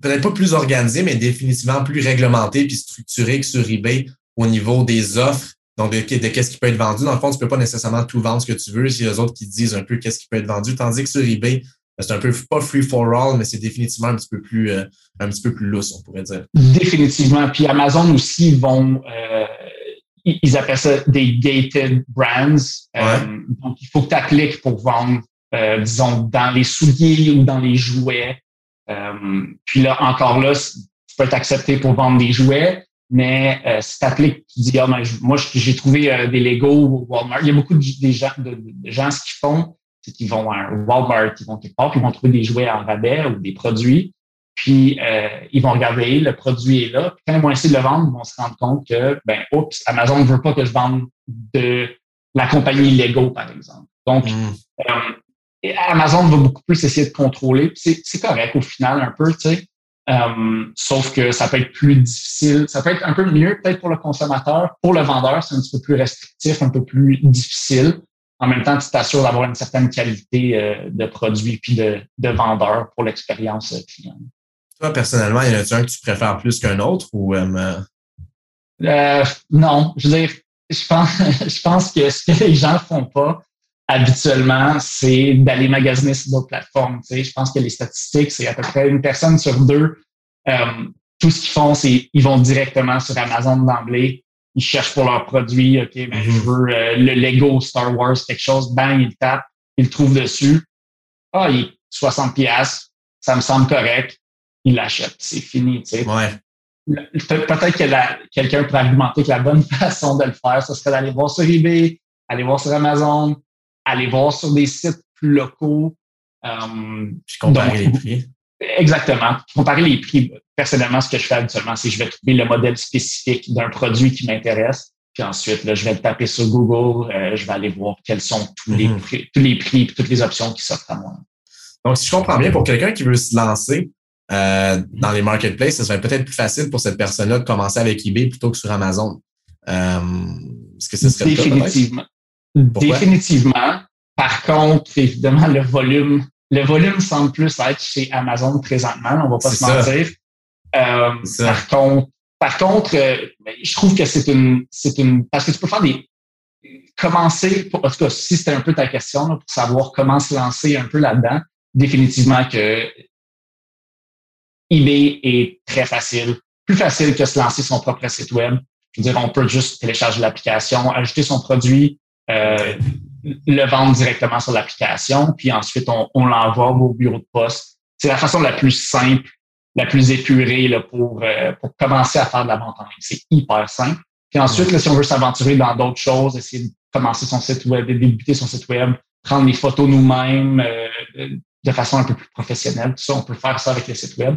peut-être pas plus organisé, mais définitivement plus réglementé puis structuré que sur eBay au niveau des offres. Donc, de, qu'est-ce qui peut être vendu. Dans le fond, tu peux pas nécessairement tout vendre ce que tu veux. C'est les autres qui disent un peu qu'est-ce qui peut être vendu. Tandis que sur eBay, ben, c'est un peu pas free for all, mais c'est définitivement un petit peu plus euh, un petit peu plus lousse, on pourrait dire. Définitivement. Puis Amazon aussi vont euh, ils appellent ça des gated brands. Euh, donc, il faut que tu appliques pour vendre, disons, dans les souliers ou dans les jouets. Euh, puis là, encore là, tu peux être accepté pour vendre des jouets, mais euh, si tu appliques, tu dis, ah, ben, moi, j'ai trouvé euh, des Lego au Walmart. Il y a beaucoup de, gens, de, gens, ce qu'ils font, c'est qu'ils vont à un Walmart, ils vont quelque part, puis ils vont trouver des jouets en rabais ou des produits. Puis ils vont regarder, le produit est là. Puis quand ils vont essayer de le vendre, ils vont se rendre compte que, ben, oups, Amazon ne veut pas que je vende de la compagnie Lego, par exemple. Donc, Amazon va beaucoup plus essayer de contrôler. C'est correct au final un peu, tu sais. Euh, sauf que ça peut être plus difficile. Ça peut être un peu mieux peut-être pour le consommateur. Pour le vendeur, c'est un petit peu plus restrictif, un peu plus difficile. En même temps, tu t'assures d'avoir une certaine qualité euh, de produit puis de, de vendeur pour l'expérience euh, client. Toi, personnellement, y en a-tu un que tu préfères plus qu'un autre ou euh, non, je veux dire, je pense, (laughs) je pense que ce que les gens font pas, habituellement, c'est d'aller magasiner sur d'autres plateformes. Tu sais, je pense que les statistiques, c'est à peu près une personne sur deux. Euh, tout ce qu'ils font, c'est ils vont directement sur Amazon d'emblée. ils cherchent pour leur produit, OK, ben, je Mhm. veux euh, le Lego Star Wars, quelque chose, bang, ils le tapent, ils le trouvent dessus. Ah, il est 60 pièces, ça me semble correct, ils l'achètent, c'est fini, tu sais. Ouais. Peut-être que quelqu'un pourrait argumenter que la bonne (laughs) façon de le faire, ce serait d'aller voir sur eBay, aller voir sur Amazon, aller voir sur des sites plus locaux. Euh, Puis comparer Donc- les prix. Exactement. Comparer les prix, personnellement, ce que je fais habituellement, c'est que je vais trouver le modèle spécifique d'un produit qui m'intéresse. Puis ensuite, là, je vais le taper sur Google. euh, je vais aller voir quels sont tous les Mhm. prix, tous les prix et toutes les options qui s'offrent à moi. Donc, si je comprends bien, pour quelqu'un qui veut se lancer euh, dans les marketplaces, ce serait peut-être plus facile pour cette personne-là de commencer avec eBay plutôt que sur Amazon. Euh, Est-ce que ce serait? Définitivement. Pourquoi? Définitivement. Par contre, évidemment, le volume, le volume semble plus être chez Amazon présentement. On va pas se mentir. Euh, par contre, par contre, euh, je trouve que c'est une, c'est une, parce que tu peux faire des, commencer, pour, en tout cas, si c'était un peu ta question, là, pour savoir comment se lancer un peu là-dedans, définitivement que eBay est très facile, plus facile que se lancer son propre site web. Je veux dire, on peut juste télécharger l'application, ajouter son produit, euh, le vendre directement sur l'application, puis ensuite on, on l'envoie au bureau de poste. C'est la façon la plus simple, la plus épurée là, pour, euh, pour commencer à faire de la vente en ligne. C'est hyper simple. Puis ensuite, là, si on veut s'aventurer dans d'autres choses, essayer de commencer son site web, de débuter son site web, prendre les photos nous-mêmes euh, de façon un peu plus professionnelle, tout ça, on peut faire ça avec le site web.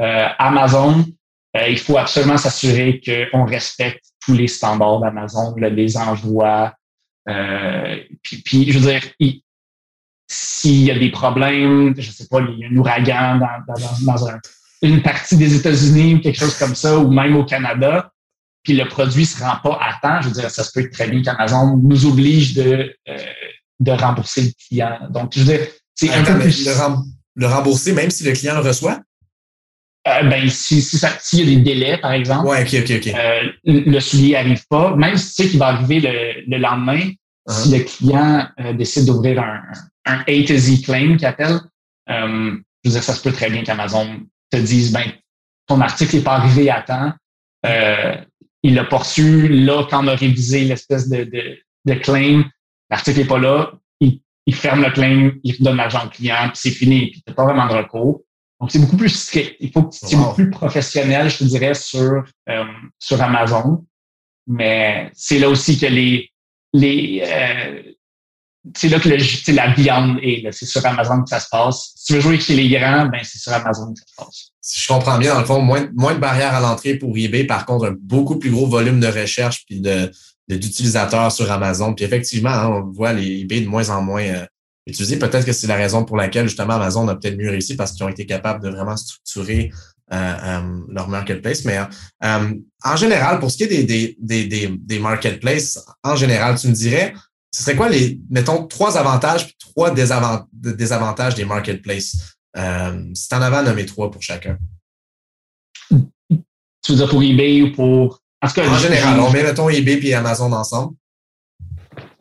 Euh, Amazon, euh, il faut absolument s'assurer qu'on respecte tous les standards d'Amazon, les envois. Euh, puis, puis, je veux dire, il- s'il y a des problèmes, je sais pas, il y a un ouragan dans, dans, dans- dans un- une partie des États-Unis ou quelque chose comme ça, ou même au Canada, puis le produit se rend pas à temps, je veux dire, ça se peut très bien qu'Amazon nous oblige de, euh, de rembourser le client. Donc, je veux dire, c'est un peu plus... le rembourser, même si le client le reçoit? Euh, ben, si, si ça- s'il y a des délais, par exemple, Ouais, euh, le soulier arrive pas, même si tu sais qu'il va arriver le, le lendemain, Uh-huh. si le client euh, décide d'ouvrir un, un A to Z claim qu'il appelle, euh, je veux dire, ça se peut très bien qu'Amazon te dise, ben, ton article n'est pas arrivé à temps, euh, il l'a poursu, là, quand on a révisé l'espèce de, de, de claim, l'article n'est pas là, il, il ferme le claim, il redonne l'argent au client, puis c'est fini, puis tu pas vraiment de recours. Donc, c'est beaucoup plus strict. Il faut que tu sois Wow. beaucoup plus professionnel, je te dirais, sur, euh, sur Amazon. Mais c'est là aussi que les, les, euh, c'est là que le, la viande est, c'est sur Amazon que ça se passe. Si tu veux jouer chez les grands, ben, c'est sur Amazon que ça se passe. Si je comprends bien, dans le fond, moins, moins de barrières à l'entrée pour eBay, par contre, un beaucoup plus gros volume de recherche puis de de- d'utilisateurs sur Amazon. Puis effectivement, hein, on voit les eBay de moins en moins euh, utilisés. Peut-être que c'est la raison pour laquelle justement Amazon a peut-être mieux réussi parce qu'ils ont été capables de vraiment structurer euh, euh, leur marketplace. Mais euh, en général, pour ce qui est des, des, des, des, des marketplaces, en général, tu me dirais, ce serait quoi les, mettons, trois avantages puis trois désavant- désavantages des marketplaces? Euh, si tu en avais à nommer trois pour chacun. Tu veux dire pour eBay ou pour. En tout cas, En général, on met, mettons, eBay et Amazon ensemble.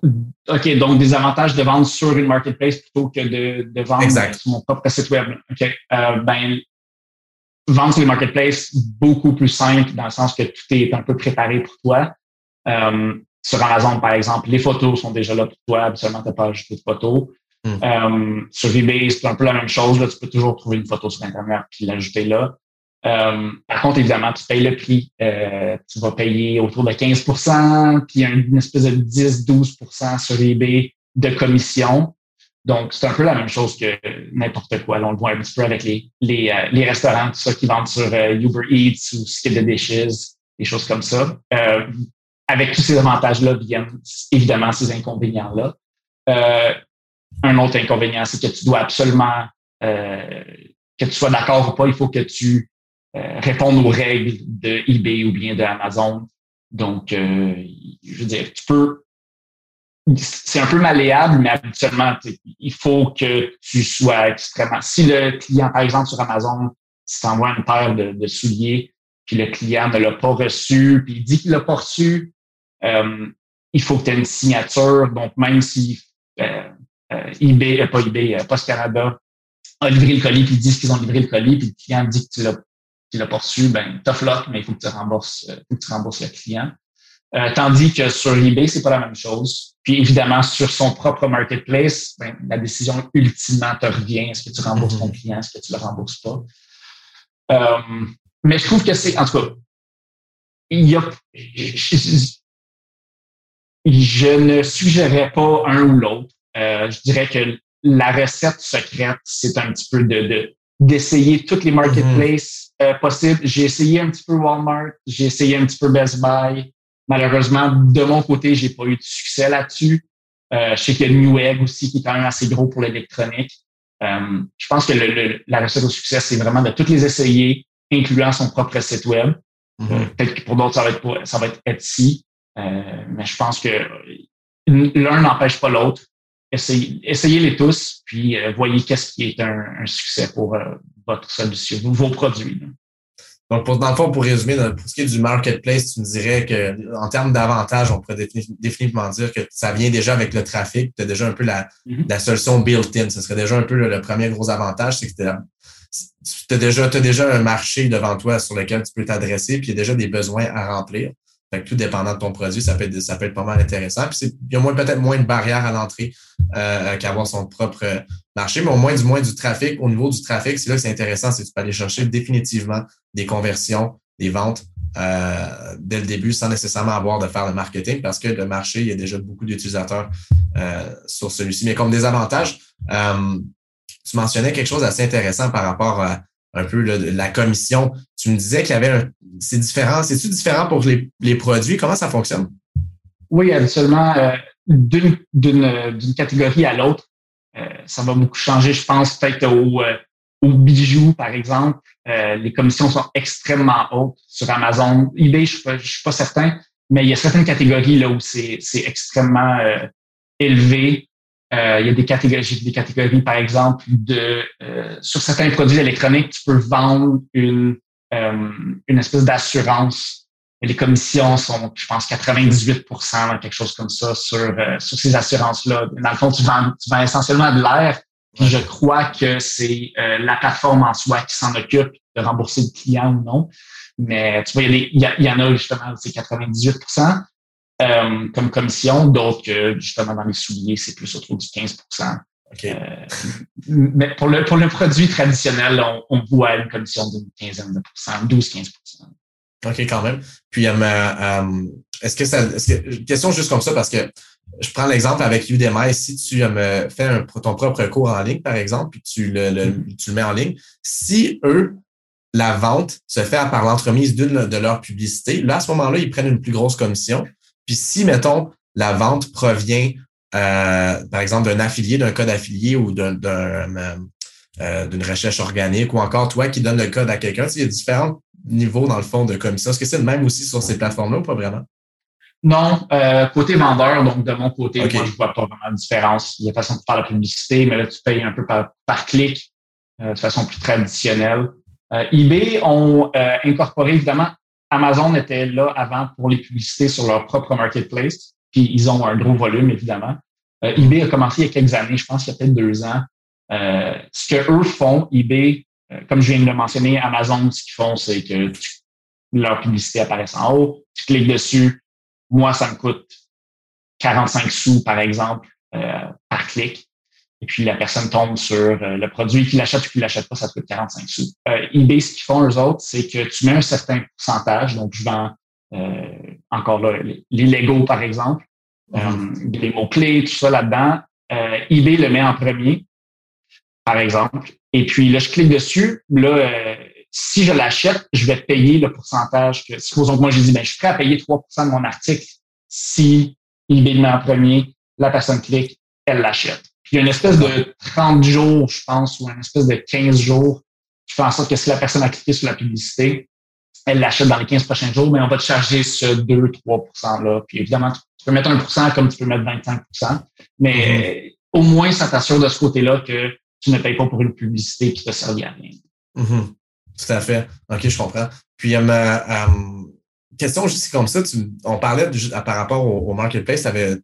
OK, donc des avantages de vendre sur une marketplace plutôt que de, de vendre Exact. sur mon propre site web. OK. Euh, ben, vendre sur les marketplaces, beaucoup plus simple dans le sens que tout est un peu préparé pour toi. Euh, sur Amazon, par exemple, les photos sont déjà là pour toi. Habituellement, tu n'as pas ajouté de photos. Hmm. Euh, sur eBay, c'est un peu la même chose. Là, tu peux toujours trouver une photo sur Internet puis l'ajouter là. Euh, par contre, évidemment, tu payes le prix. Euh, tu vas payer autour de 15 puis une espèce de 10-12% sur eBay de commission. Donc, c'est un peu la même chose que n'importe quoi. On le voit un petit peu avec les, les, euh, les restaurants, tout ça, qui vendent sur euh, Uber Eats ou Skip the Dishes, des choses comme ça. Euh, avec tous ces avantages-là viennent évidemment ces inconvénients-là. Euh, un autre inconvénient, c'est que tu dois absolument, que tu sois d'accord ou pas, il faut que tu euh, répondes aux règles de eBay ou bien de Amazon. Donc, euh, je veux dire, tu peux, c'est un peu malléable, mais habituellement, il faut que tu sois extrêmement. Si le client, par exemple, sur Amazon, si tu envoies une paire de, de souliers, puis le client ne l'a pas reçu, puis il dit qu'il l'a pas reçu, euh, il faut que tu aies une signature. Donc, même si euh, euh, eBay, euh, pas eBay, Post Canada a livré le colis, puis ils disent qu'ils ont livré le colis, puis le client dit que tu l'as, tu l'as pas reçu, ben, tough luck, mais il faut que tu rembourses, euh, faut que tu rembourses le client. Euh, tandis que sur eBay, c'est pas la même chose. Puis évidemment, sur son propre marketplace, ben, la décision ultimement te revient. Est-ce que tu rembourses ton mhm. client? Est-ce que tu le rembourses pas? Euh, mais je trouve que c'est, en tout cas, il y a, je, ne suggérerais pas un ou l'autre. Euh, je dirais que la recette secrète, c'est un petit peu de, d'essayer toutes les marketplaces mhm. possibles. J'ai essayé un petit peu Walmart, j'ai essayé un petit peu Best Buy, Malheureusement, de mon côté, j'ai pas eu de succès là-dessus. Euh, je sais qu'il y a Newegg aussi qui est quand même assez gros pour l'électronique. Euh, je pense que la recette au succès, c'est vraiment de toutes les essayer, incluant son propre site web. Mm-hmm. Euh, peut-être que pour d'autres, ça va être ça va être Etsy. mais je pense que l'un n'empêche pas l'autre. Essayez, les tous, puis voyez qu'est-ce qui est un, succès pour votre solution, vos produits. Donc, pour, dans le fond, pour résumer, pour ce qui est du marketplace, tu me dirais que en termes d'avantages, on pourrait définitivement dire que ça vient déjà avec le trafic. Tu as déjà un peu la, mm-hmm. la solution built-in. Ce serait déjà un peu le, premier gros avantage, c'est que tu as déjà un marché devant toi sur lequel tu peux t'adresser, puis il y a déjà des besoins à remplir. Fait que tout dépendant de ton produit, ça peut être, ça peut être pas mal intéressant. Puis il y a peut-être moins de barrières à l'entrée euh, qu'avoir son propre marché, mais au moins du moins du trafic. Au niveau du trafic, c'est là que c'est intéressant, c'est que tu peux aller chercher définitivement des conversions, des ventes euh, dès le début sans nécessairement avoir de faire le marketing parce que le marché, il y a déjà beaucoup d'utilisateurs euh, sur celui-ci. Mais comme désavantage, euh, tu mentionnais quelque chose d'assez intéressant par rapport à un peu la commission. Tu me disais qu'il y avait un. C'est différent. C'est-tu différent pour les, les, produits? Comment ça fonctionne? Oui, absolument. Euh, d'une catégorie à l'autre, euh, ça va beaucoup changer, je pense, peut-être au, euh, au bijoux, par exemple. les commissions sont extrêmement hautes sur Amazon. eBay, je ne suis, pas certain, mais il y a certaines catégories là où c'est extrêmement élevé. Euh, il y a des catégories, des catégories, par exemple, de euh, sur certains produits électroniques, tu peux vendre une, euh, une espèce d'assurance. Les commissions sont, je pense, 98% quelque chose comme ça sur, sur ces assurances-là. Dans le fond, tu vends, tu vends essentiellement de l'air. je crois que c'est la plateforme en soi qui s'en occupe de rembourser le client ou non. Mais tu vois, il y, il y en a justement, c'est 98 euh, comme commission. Donc, justement, dans les souliers, c'est plus autour du 15 euh, mais pour le, pour le produit traditionnel, on, voit une commission d'une quinzaine de pourcents, 12-15% OK, quand même. Puis, euh, est-ce que ça. question juste comme ça, parce que je prends l'exemple avec Udemy. Si tu fais un, ton propre cours en ligne, par exemple, puis tu le, mm-hmm. tu le mets en ligne, si eux, la vente se fait par l'entremise d'une de leurs publicités, là, à ce moment-là, ils prennent une plus grosse commission. Puis si, mettons, la vente provient, euh, par exemple, d'un affilié, d'un code affilié ou d'un, euh, euh, d'une recherche organique ou encore toi qui donnes le code à quelqu'un, il y a différents niveaux dans le fond de commission. Est-ce que c'est le même aussi sur ces plateformes-là ou pas vraiment? Non, côté vendeur, donc de mon côté, moi, je vois pas vraiment de différence. Il y a façon de faire la publicité, mais là, tu payes un peu par, par clic de façon plus traditionnelle. eBay ont incorporé évidemment Amazon était là avant pour les publicités sur leur propre marketplace, puis ils ont un gros volume, évidemment. Euh, eBay a commencé il y a quelques années, je pense qu'il y a peut-être deux ans. Euh, ce que eux font, eBay, euh, comme je viens de le mentionner, Amazon, ce qu'ils font, c'est que leur publicité apparaît en haut, tu cliques dessus. Moi, ça me coûte 45 sous, par exemple, par clic et puis la personne tombe sur euh, le produit, qu'il l'achète ou qu'il l'achète pas, ça te coûte 45 sous. Euh, eBay, ce qu'ils font eux autres, c'est que tu mets un certain pourcentage, donc je vends euh, encore là, les, Lego, par exemple, mm-hmm. les mots-clés, tout ça là-dedans. eBay le met en premier, par exemple, et puis là, je clique dessus. Là, si je l'achète, je vais payer le pourcentage que, supposons que moi, je dis, ben, je suis prêt à payer 3 de mon article si eBay le met en premier, la personne clique, elle l'achète. Il y a une espèce de 30 jours, je pense, ou une espèce de 15 jours qui fait en sorte que si la personne a cliqué sur la publicité, elle l'achète dans les 15 prochains jours, mais on va te charger ce 2-3% là. Puis évidemment, tu peux mettre 1% comme tu peux mettre 25% mais mm-hmm. au moins, ça t'assure de ce côté-là que tu ne payes pas pour une publicité qui te sert à rien. Mm-hmm. Tout à fait. OK, je comprends. Puis, euh, ma euh, question juste comme ça, tu, on parlait par rapport au, marketplace, tu avais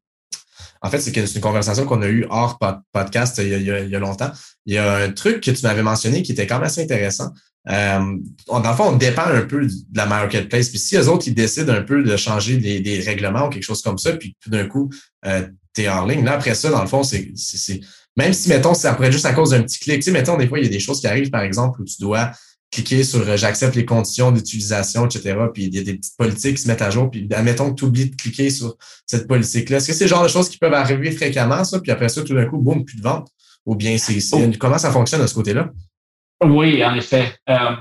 en fait, c'est une conversation qu'on a eue hors podcast il y, a, longtemps. Il y a un truc que tu m'avais mentionné qui était quand même assez intéressant. Euh, dans le fond, on dépend un peu de la marketplace. Puis si eux autres, ils décident un peu de changer des, règlements ou quelque chose comme ça, puis tout d'un coup, euh, tu es en ligne, là, après ça, dans le fond, c'est même si, mettons, c'est après juste à cause d'un petit clic, tu sais, mettons, des fois, il y a des choses qui arrivent, par exemple, où tu dois cliquer sur euh, j'accepte les conditions d'utilisation, etc. Puis il y a des petites politiques qui se mettent à jour. Puis admettons que tu oublies de cliquer sur cette politique-là. Est-ce que c'est le genre de choses qui peuvent arriver fréquemment, ça? Puis après ça, tout d'un coup, boum, plus de vente? Ou bien c'est oh. comment ça fonctionne de ce côté-là? Oui, en effet. Euh,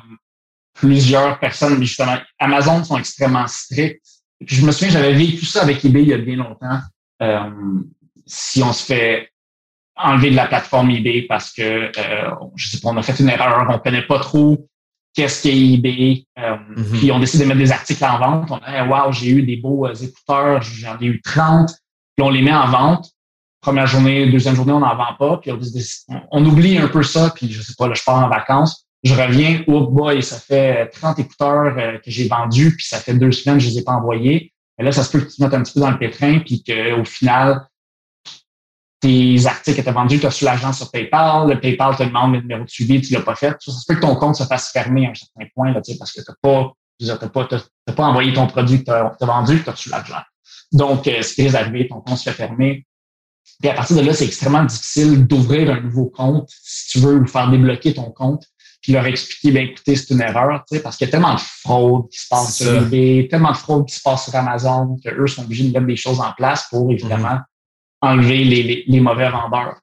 plusieurs personnes, justement, Amazon sont extrêmement stricts. Puis je me souviens, j'avais vécu ça avec eBay il y a bien longtemps. Euh, si on se fait enlever de la plateforme eBay parce que, euh, je sais pas, on a fait une erreur, on connaît pas trop qu'est-ce qu'est eBay, euh, mm-hmm. puis on décide de mettre des articles en vente. On a, wow, j'ai eu des beaux écouteurs, j'en ai eu 30, puis on les met en vente première journée, deuxième journée, on n'en vend pas, puis on, oublie un peu ça, puis je sais pas, là, je pars en vacances, je reviens, oh boy, ça fait 30 écouteurs euh, que j'ai vendus, puis ça fait deux semaines que je les ai pas envoyés. Et là, ça se peut que tu te mettes un petit peu dans le pétrin, puis qu'au final, tes articles étaient vendus, tu as reçu l'argent sur PayPal, le PayPal te demande le numéro de suivi, tu l'as pas fait. Ça, se peut que ton compte se fasse fermer à un certain point, là, parce que tu n'as pas, pas, pas envoyé ton produit que tu as, vendu, tu as reçu l'argent. Donc, euh, ce qui risque d'arriver, ton compte se fait fermer, puis à partir de là, c'est extrêmement difficile d'ouvrir un nouveau compte si tu veux ou faire débloquer ton compte, puis leur expliquer, ben écoutez, c'est une erreur, tu sais, parce qu'il y a tellement de fraude qui se passe sur eBay, tellement de fraude qui se passe sur Amazon, qu'eux sont obligés de mettre des choses en place pour évidemment. Enlever les, les, mauvais vendeurs.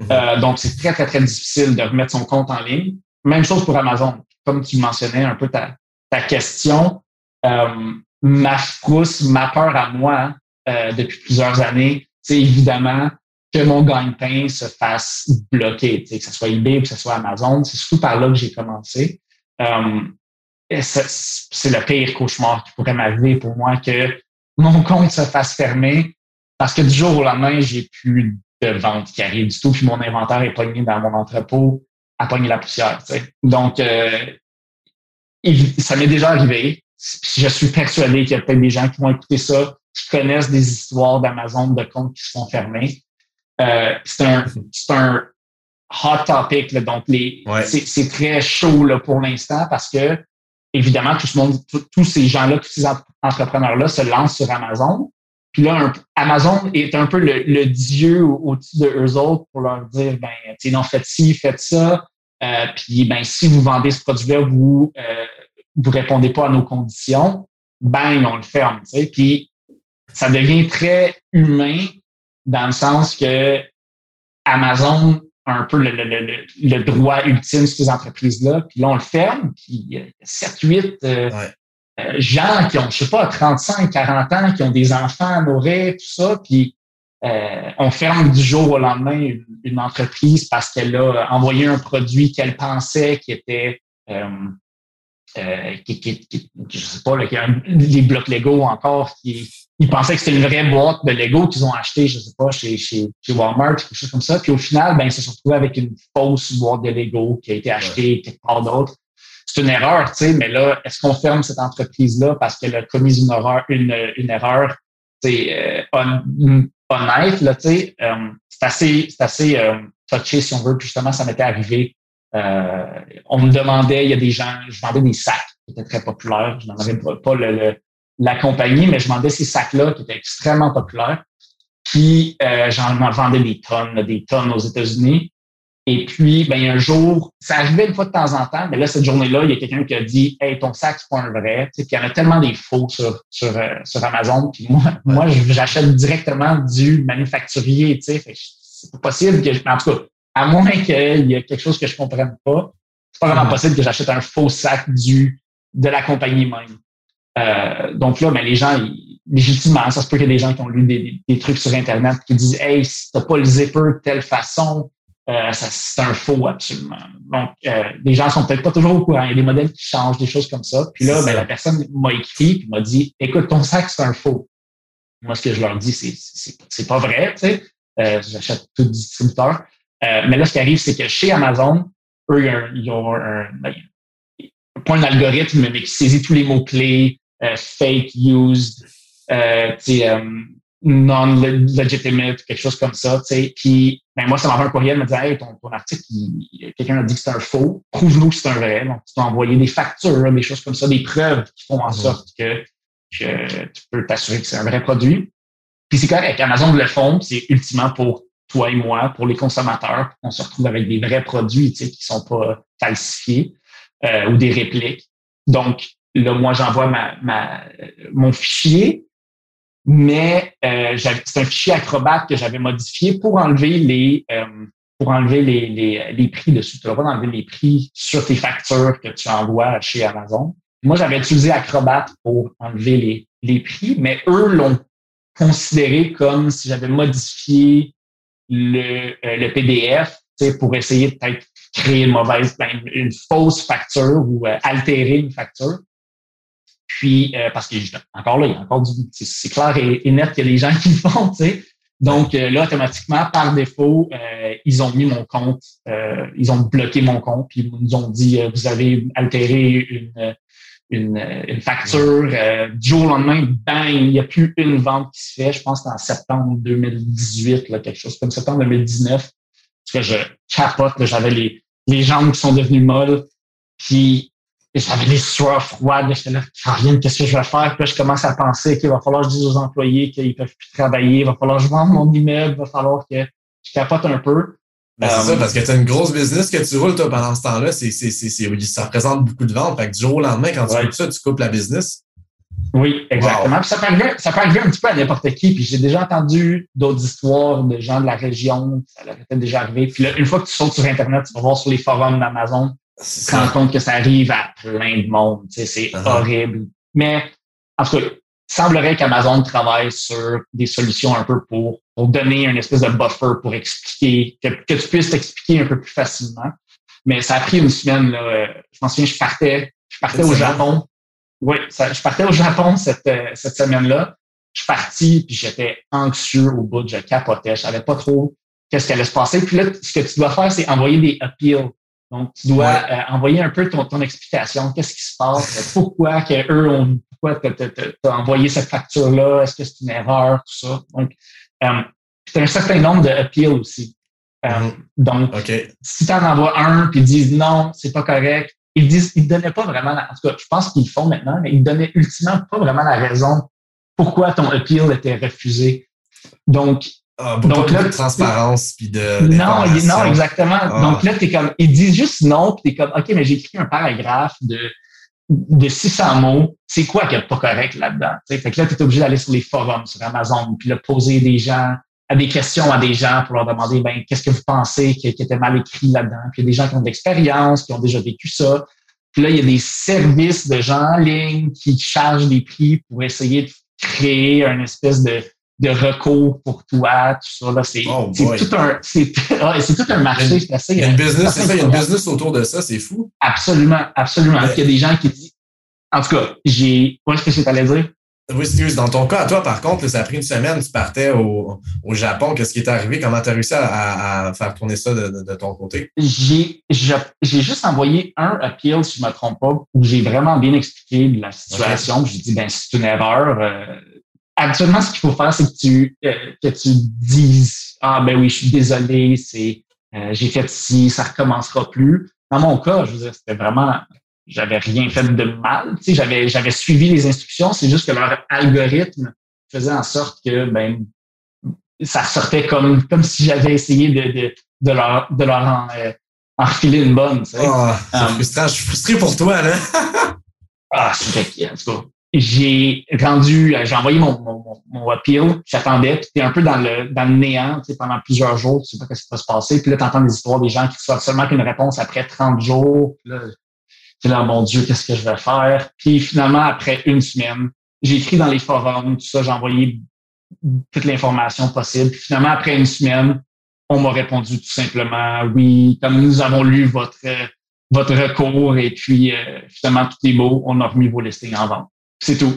Mhm. euh, donc, c'est très, très, très difficile de remettre son compte en ligne. Même chose pour Amazon. Comme tu mentionnais un peu ta, ta question, euh, ma frousse, ma peur à moi euh, depuis plusieurs années, c'est évidemment que mon gagne-pain se fasse bloquer, que ce soit eBay ou que ce soit Amazon. C'est surtout par là que j'ai commencé. C'est le pire cauchemar qui pourrait m'arriver pour moi que mon compte se fasse fermer parce que du jour au lendemain, j'ai plus de vente qui arrive du tout, puis mon inventaire est pogné dans mon entrepôt à pogner la poussière. Donc, euh, ça m'est déjà arrivé. Je suis persuadé qu'il y a peut-être des gens qui vont écouter ça qui connaissent des histoires d'Amazon de comptes qui se font fermer. Euh, c'est un, un hot topic, là, donc les, c'est, très chaud là, pour l'instant parce que évidemment tout ce monde, tous ces gens-là, tous ces entrepreneurs-là se lancent sur Amazon. Puis là, Amazon est un peu le, dieu au-dessus de eux autres pour leur dire, ben, non, faites ci, faites ça. Euh, puis, ben, si vous vendez ce produit-là, vous euh, vous répondez pas à nos conditions, ben, on le ferme. Puis ça devient très humain dans le sens que Amazon a un peu le, le, le, droit ultime sur ces entreprises-là, puis là, on le ferme, puis il y a 7, 8 euh, euh, gens qui ont, je sais pas, 35, 40 ans, qui ont des enfants à nourrir, tout ça, puis euh, on ferme du jour au lendemain une, entreprise parce qu'elle a envoyé un produit qu'elle pensait qui était qui, qui, je sais pas, là, les blocs Lego encore qui, ils pensaient que c'était une vraie boîte de Lego qu'ils ont acheté, je sais pas, chez, chez, chez Walmart, quelque chose comme ça. Puis au final, ben, ils se sont retrouvés avec une fausse boîte de Lego qui a été achetée quelque part d'autre. C'est une erreur, tu sais, mais là, est-ce qu'on ferme cette entreprise-là parce qu'elle a commis une erreur, une, une erreur, euh, honnête, là, tu sais. Euh, c'est assez, c'est assez euh, touché, si on veut. Puis justement, ça m'était arrivé. Euh, on me demandait, il y a des gens, je vendais des sacs qui étaient très populaires. Je n'en avais pas le la compagnie, mais je vendais ces sacs-là qui étaient extrêmement populaires. Puis euh, j'en vendais des tonnes, des tonnes aux États-Unis. Et puis, ben, un jour, ça arrivait une fois de temps en temps, mais là, cette journée-là, il y a quelqu'un qui a dit Hey, ton sac, c'est pas un vrai. puis il y en a tellement des faux sur, sur, euh, sur Amazon. Puis moi, moi j'achète directement du manufacturier. C'est pas possible que en tout cas, à moins qu'il y ait quelque chose que je comprenne pas, c'est pas vraiment possible que j'achète un faux sac du de la compagnie même. Euh, donc là, ben, les gens, légitimement, ça se peut qu'il y ait des gens qui ont lu des, trucs sur Internet qui disent Hey, si t'as pas le zipper de telle façon, euh, c'est un faux absolument. Donc, euh, les gens sont peut-être pas toujours au courant. Il y a des modèles qui changent, des choses comme ça. Puis là, ben, la personne m'a écrit et m'a dit Écoute, ton sac, c'est un faux. Moi, ce que je leur dis, c'est c'est pas vrai, tu sais. Euh, J'achète tout distributeur. Euh, mais là, ce qui arrive, c'est que chez Amazon, eux, ils ont un, ben, pas un algorithme, mais qui saisit tous les mots-clés, euh, fake, used, euh, euh, non-legitimate, quelque chose comme ça, tu sais. Puis, ben, moi, ça m'envoie un courriel, me disait, hey, ton, ton article, quelqu'un a dit que c'est un faux. Prouve-nous que c'est un vrai. Donc, tu dois envoyer des factures, des choses comme ça, des preuves qui font en sorte que, que tu peux t'assurer que c'est un vrai produit. Puis c'est correct. Amazon le font, c'est ultimement pour toi et moi, pour les consommateurs, on se retrouve avec des vrais produits, tu sais, qui sont pas falsifiés euh, ou des répliques. Donc, là, moi, j'envoie ma, ma, mon fichier mais euh, c'est un fichier Acrobat que j'avais modifié pour enlever les euh, pour enlever les, les, les, prix dessus. Tu vas pas enlever les prix sur tes factures que tu envoies chez Amazon. Moi, j'avais utilisé Acrobat pour enlever les, les prix, mais eux l'ont considéré comme si j'avais modifié le, euh, le PDF pour essayer de peut-être créer une mauvaise, ben, une fausse facture ou euh, altérer une facture. Puis, euh, parce que encore là, il y a encore du. C'est clair et, net qu'il y a des gens qui le font, tu sais. Donc euh, là, automatiquement, par défaut, euh, ils ont mis mon compte, ils ont bloqué mon compte, puis ils nous ont dit vous avez altéré une, une, une facture. du jour au lendemain, bang, il n'y a plus une vente qui se fait. Je pense en septembre 2018, là, quelque chose comme septembre 2019. Parce que je capote, j'avais les, les jambes qui sont devenues molles. Puis j'avais les sueurs froides. J'étais là, rien, qu'est-ce que je vais faire? Puis là, je commence à penser qu'il va falloir que je dise aux employés qu'ils peuvent plus travailler, il va falloir que je vende mon immeuble, il va falloir que je capote un peu. Ben, c'est ça, euh, parce que tu as une grosse business que tu roules toi, pendant ce temps-là. C'est, c'est, c'est, ça représente beaucoup de ventes. Fait que du jour au lendemain, quand tu coupes ça, tu coupes la business. Oui, exactement. Puis ça peut, arriver, ça peut arriver un petit peu à n'importe qui. Puis j'ai déjà entendu d'autres histoires de gens de la région. Ça leur était déjà arrivé. Puis là, une fois que tu sautes sur Internet, tu vas voir sur les forums d'Amazon, tu te rends compte que ça arrive à plein de monde. c'est uh-huh. horrible. Mais en tout cas, il semblerait qu'Amazon travaille sur des solutions un peu pour, pour donner une espèce de buffer pour expliquer, que, que tu puisses t'expliquer un peu plus facilement. Mais ça a pris une semaine. Là. Euh, je m'en souviens, je partais, je partais au Japon. Oui, je partais au Japon cette, euh, cette semaine-là. Je suis parti, puis j'étais anxieux au bout, je capotais, je savais pas trop qu'est-ce qui allait se passer. Puis là, ce que tu dois faire, c'est envoyer des appeals donc, tu dois euh, envoyer un peu ton, ton explication. Qu'est-ce qui se passe? Pourquoi que eux ont pourquoi tu as, envoyé cette facture-là? Est-ce que c'est une erreur? Tout ça. Donc, euh, tu as un certain nombre d'appeals aussi. Euh, mm-hmm. Donc, si tu en envoies un puis ils disent non, c'est pas correct, ils disent, ils donnaient pas vraiment, la, en tout cas, je pense qu'ils le font maintenant, mais ils donnaient ultimement pas vraiment la raison pourquoi ton appeal était refusé. Donc, ah, donc là, de transparence puis de. Non, non, exactement. Ah. Donc là, es comme, ils disent juste non, puis t'es comme, OK, mais j'ai écrit un paragraphe de, de 600 mots. C'est quoi qui est pas correct là-dedans? Fait que là, tu es obligé d'aller sur les forums, sur Amazon, puis là, poser des gens, à des questions à des gens pour leur demander, ben, qu'est-ce que vous pensez qui, qui était mal écrit là-dedans? Puis il y a des gens qui ont de l'expérience, qui ont déjà vécu ça. Puis là, il y a des services de gens en ligne qui chargent des prix pour essayer de créer une espèce de de recours pour toi, tout ça. Là, c'est, oh tout un, c'est, (laughs) tout un marché. C'est assez, il y a une business, c'est ça, il y a une business autour de ça, c'est fou. Absolument, absolument. Il y a des gens qui disent, en tout cas, j'ai, où est-ce que c'est allé dire? Oui. Dans ton cas, à toi, par contre, ça a pris une semaine, tu partais au, au Japon. Qu'est-ce qui est arrivé? Comment tu as réussi à, à, faire tourner ça de, de, ton côté? J'ai, j'ai juste envoyé un appeal, si je ne me trompe pas, où j'ai vraiment bien expliqué la situation. J'ai dit, ben, c'est une erreur. Euh, actuellement, ce qu'il faut faire, c'est que tu, euh, que tu dises Ah ben oui, je suis désolé, c'est euh, j'ai fait ci, ça recommencera plus. Dans mon cas, je veux dire, c'était vraiment j'avais rien fait de mal. Tu sais, j'avais, j'avais suivi les instructions, c'est juste que leur algorithme faisait en sorte que ben ça sortait comme, comme si j'avais essayé de, de, de leur, de leur en, euh, refiler une bonne. Tu sais. Oh, frustrant. Je suis frustré pour toi, là. (laughs) ah, c'est en tout cas j'ai rendu, euh, j'ai envoyé mon, mon, mon appeal, j'attendais, puis t'es un peu dans le, dans le néant, tu sais, pendant plusieurs jours, tu sais pas ce qui va se passer, puis là, t'entends des histoires des gens qui reçoivent seulement qu'une réponse après 30 jours, puis là, tu là, mon Dieu, qu'est-ce que je vais faire? Puis finalement, après une semaine, j'ai écrit dans les forums, tout ça, j'ai envoyé toute l'information possible, puis finalement, après une semaine, on m'a répondu tout simplement, oui, comme nous avons lu votre, votre recours, et puis euh, finalement, tout est beau, on a remis vos listings en vente. C'est tout.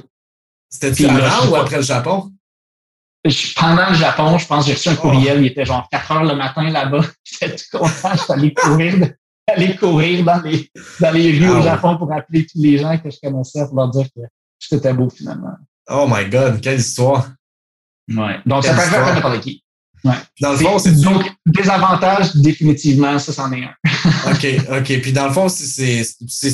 C'était avant ou après le Japon? pendant le Japon, je pense que j'ai reçu un courriel, il était genre 4 heures le matin là-bas. (laughs) J'étais tout content, je suis allé courir, aller courir dans les, dans les rues au Japon pour appeler tous les gens que je connaissais pour leur dire que c'était beau finalement. Oh my God, quelle histoire! Ouais. Donc, ça peut faire n'importe qui. Ouais. Dans le fond, c'est donc des avantages définitivement, ça c'en est un. (laughs) OK, OK. Puis dans le fond, c'est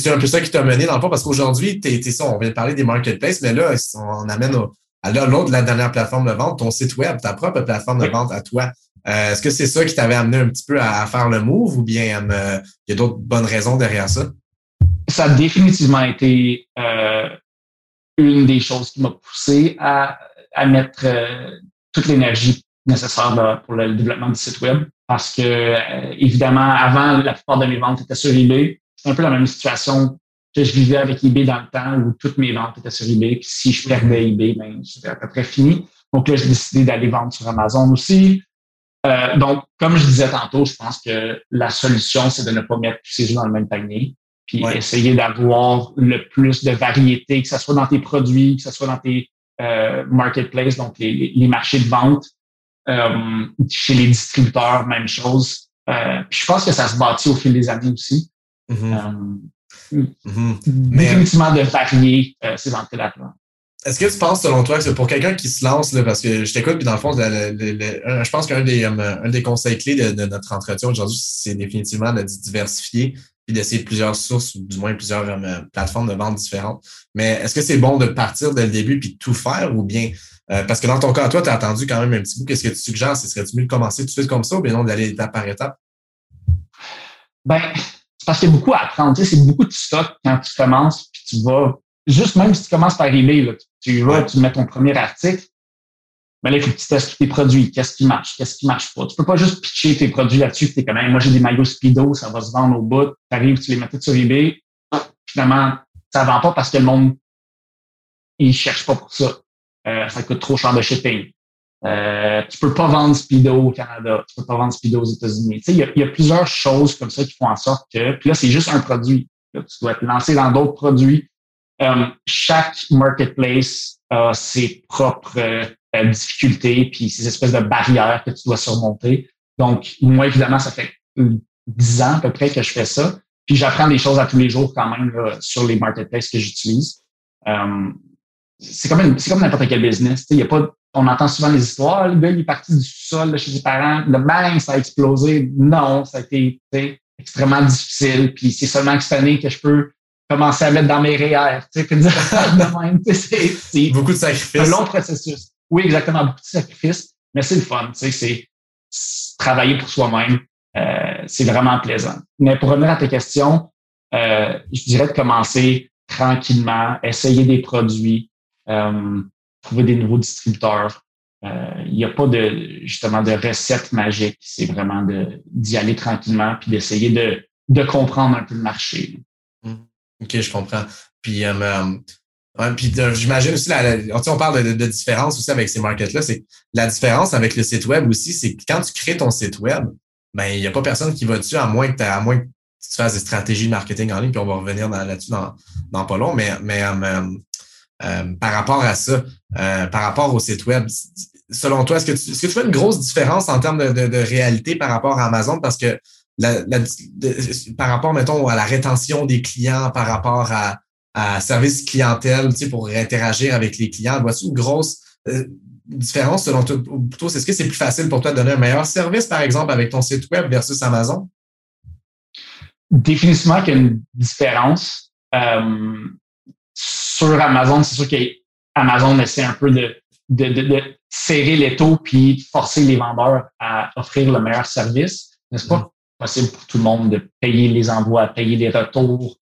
un peu ça qui t'a mené dans le fond parce qu'aujourd'hui, tu es, ça, on vient de parler des marketplaces, mais là, on amène à l'autre de la dernière plateforme de vente, ton site web, ta propre plateforme de vente à toi. Euh, est-ce que c'est ça qui t'avait amené un petit peu à, faire le move ou bien euh, il y a d'autres bonnes raisons derrière ça? Ça a définitivement été euh, une des choses qui m'a poussé à, à mettre toute l'énergie nécessaire pour le développement du site web. Parce que, euh, évidemment, avant, la plupart de mes ventes étaient sur eBay. C'est un peu la même situation que je vivais avec eBay dans le temps où toutes mes ventes étaient sur eBay. Puis si je perdais eBay, ben, c'était à peu près fini. Donc là, j'ai décidé d'aller vendre sur Amazon aussi. Euh, donc, comme je disais tantôt, je pense que la solution, c'est de ne pas mettre tous ces jeux dans le même panier. Puis essayer d'avoir le plus de variété, que ce soit dans tes produits, que ce soit dans tes euh, marketplaces, donc les, les marchés de vente, euh, chez les distributeurs, même chose. Euh, puis je pense que ça se bâtit au fil des années aussi. Mm-hmm. Euh, mm-hmm. Définitivement de varier ces entrées-là. Est-ce que tu penses, selon toi, que c'est pour quelqu'un qui se lance, là, parce que je t'écoute, puis dans le fond, je pense qu'un des, un des conseils clés de, notre entretien aujourd'hui, c'est définitivement de diversifier puis d'essayer plusieurs sources, ou du moins plusieurs plateformes de vente différentes. Mais est-ce que c'est bon de partir dès le début puis de tout faire ou bien euh, parce que dans ton cas, toi, tu as attendu quand même un petit bout. Qu'est-ce que tu suggères? Ce serait-tu mieux de commencer tout de suite comme ça ou bien non d'aller étape par étape? Ben, c'est parce qu'il y a beaucoup à apprendre. Tu sais, c'est beaucoup de stock quand tu commences, puis tu vas, juste même si tu commences par eBay, là, tu vas, tu mets ton premier article, mais là, il faut que tu testes tes produits. Qu'est-ce qui marche? Qu'est-ce qui marche pas? Tu peux pas juste pitcher tes produits là-dessus. Tu es comme, moi, j'ai des maillots Speedo, ça va se vendre au bout. Tu arrives, tu les mets sur eBay. Finalement, ça vend pas parce que le monde, il cherche pas pour ça. Euh, ça coûte trop cher de shipping. Euh, tu peux pas vendre Speedo au Canada, tu peux pas vendre Speedo aux États-Unis. Il y a, y a, plusieurs choses comme ça qui font en sorte que, puis là, c'est juste un produit. tu dois te lancer dans d'autres produits. Euh, chaque marketplace a ses propres euh, difficultés puis ces espèces de barrières que tu dois surmonter. Donc, moi, évidemment, ça fait dix ans à peu près que je fais ça. Puis j'apprends des choses à tous les jours quand même sur les marketplaces que j'utilise. Euh, c'est comme c'est comme n'importe quel business. Il y a pas, on entend souvent les histoires. Le gars, il est parti du sol chez ses parents. Le bang, ça a explosé. Non, ça a été extrêmement difficile. Puis c'est seulement cette année que je peux commencer à mettre dans mes REER. (laughs) c'est beaucoup de sacrifices. un long processus. Oui, exactement, beaucoup de sacrifices. Mais c'est le fun. C'est travailler pour soi-même. Euh, c'est vraiment plaisant. Mais pour revenir à tes questions, euh, je dirais de commencer tranquillement, essayer des produits, trouver des nouveaux distributeurs. Euh, il n'y a pas de justement de recette magique. C'est vraiment d'y aller tranquillement puis d'essayer de, de comprendre un peu le marché. Mmh. OK, je comprends. Puis, euh, puis j'imagine aussi, la, on parle de, de, différence aussi avec ces markets-là, c'est la différence avec le site web aussi, c'est que quand tu crées ton site web, ben il n'y a pas personne qui va dessus à moins que, à moins que tu fasses des stratégies de marketing en ligne, puis on va revenir là-dessus dans, dans pas long, mais, mais euh, par rapport à ça, euh, par rapport au site web. Selon toi, est-ce que, tu, tu fais une grosse différence en termes de, réalité par rapport à Amazon? Parce que par rapport, mettons, à la rétention des clients, par rapport à, à service clientèle, tu sais, pour interagir avec les clients, vois-tu une grosse euh, différence selon toi? Ou plutôt, est-ce que c'est plus facile pour toi de donner un meilleur service, par exemple, avec ton site web versus Amazon? Définitivement qu'il y a une différence. Euh, sur Amazon, c'est sûr qu'Amazon essaie un peu de, de, de, serrer les taux puis forcer les vendeurs à offrir le meilleur service. N'est-ce pas? Mm. possible pour tout le monde de payer les envois, payer les retours,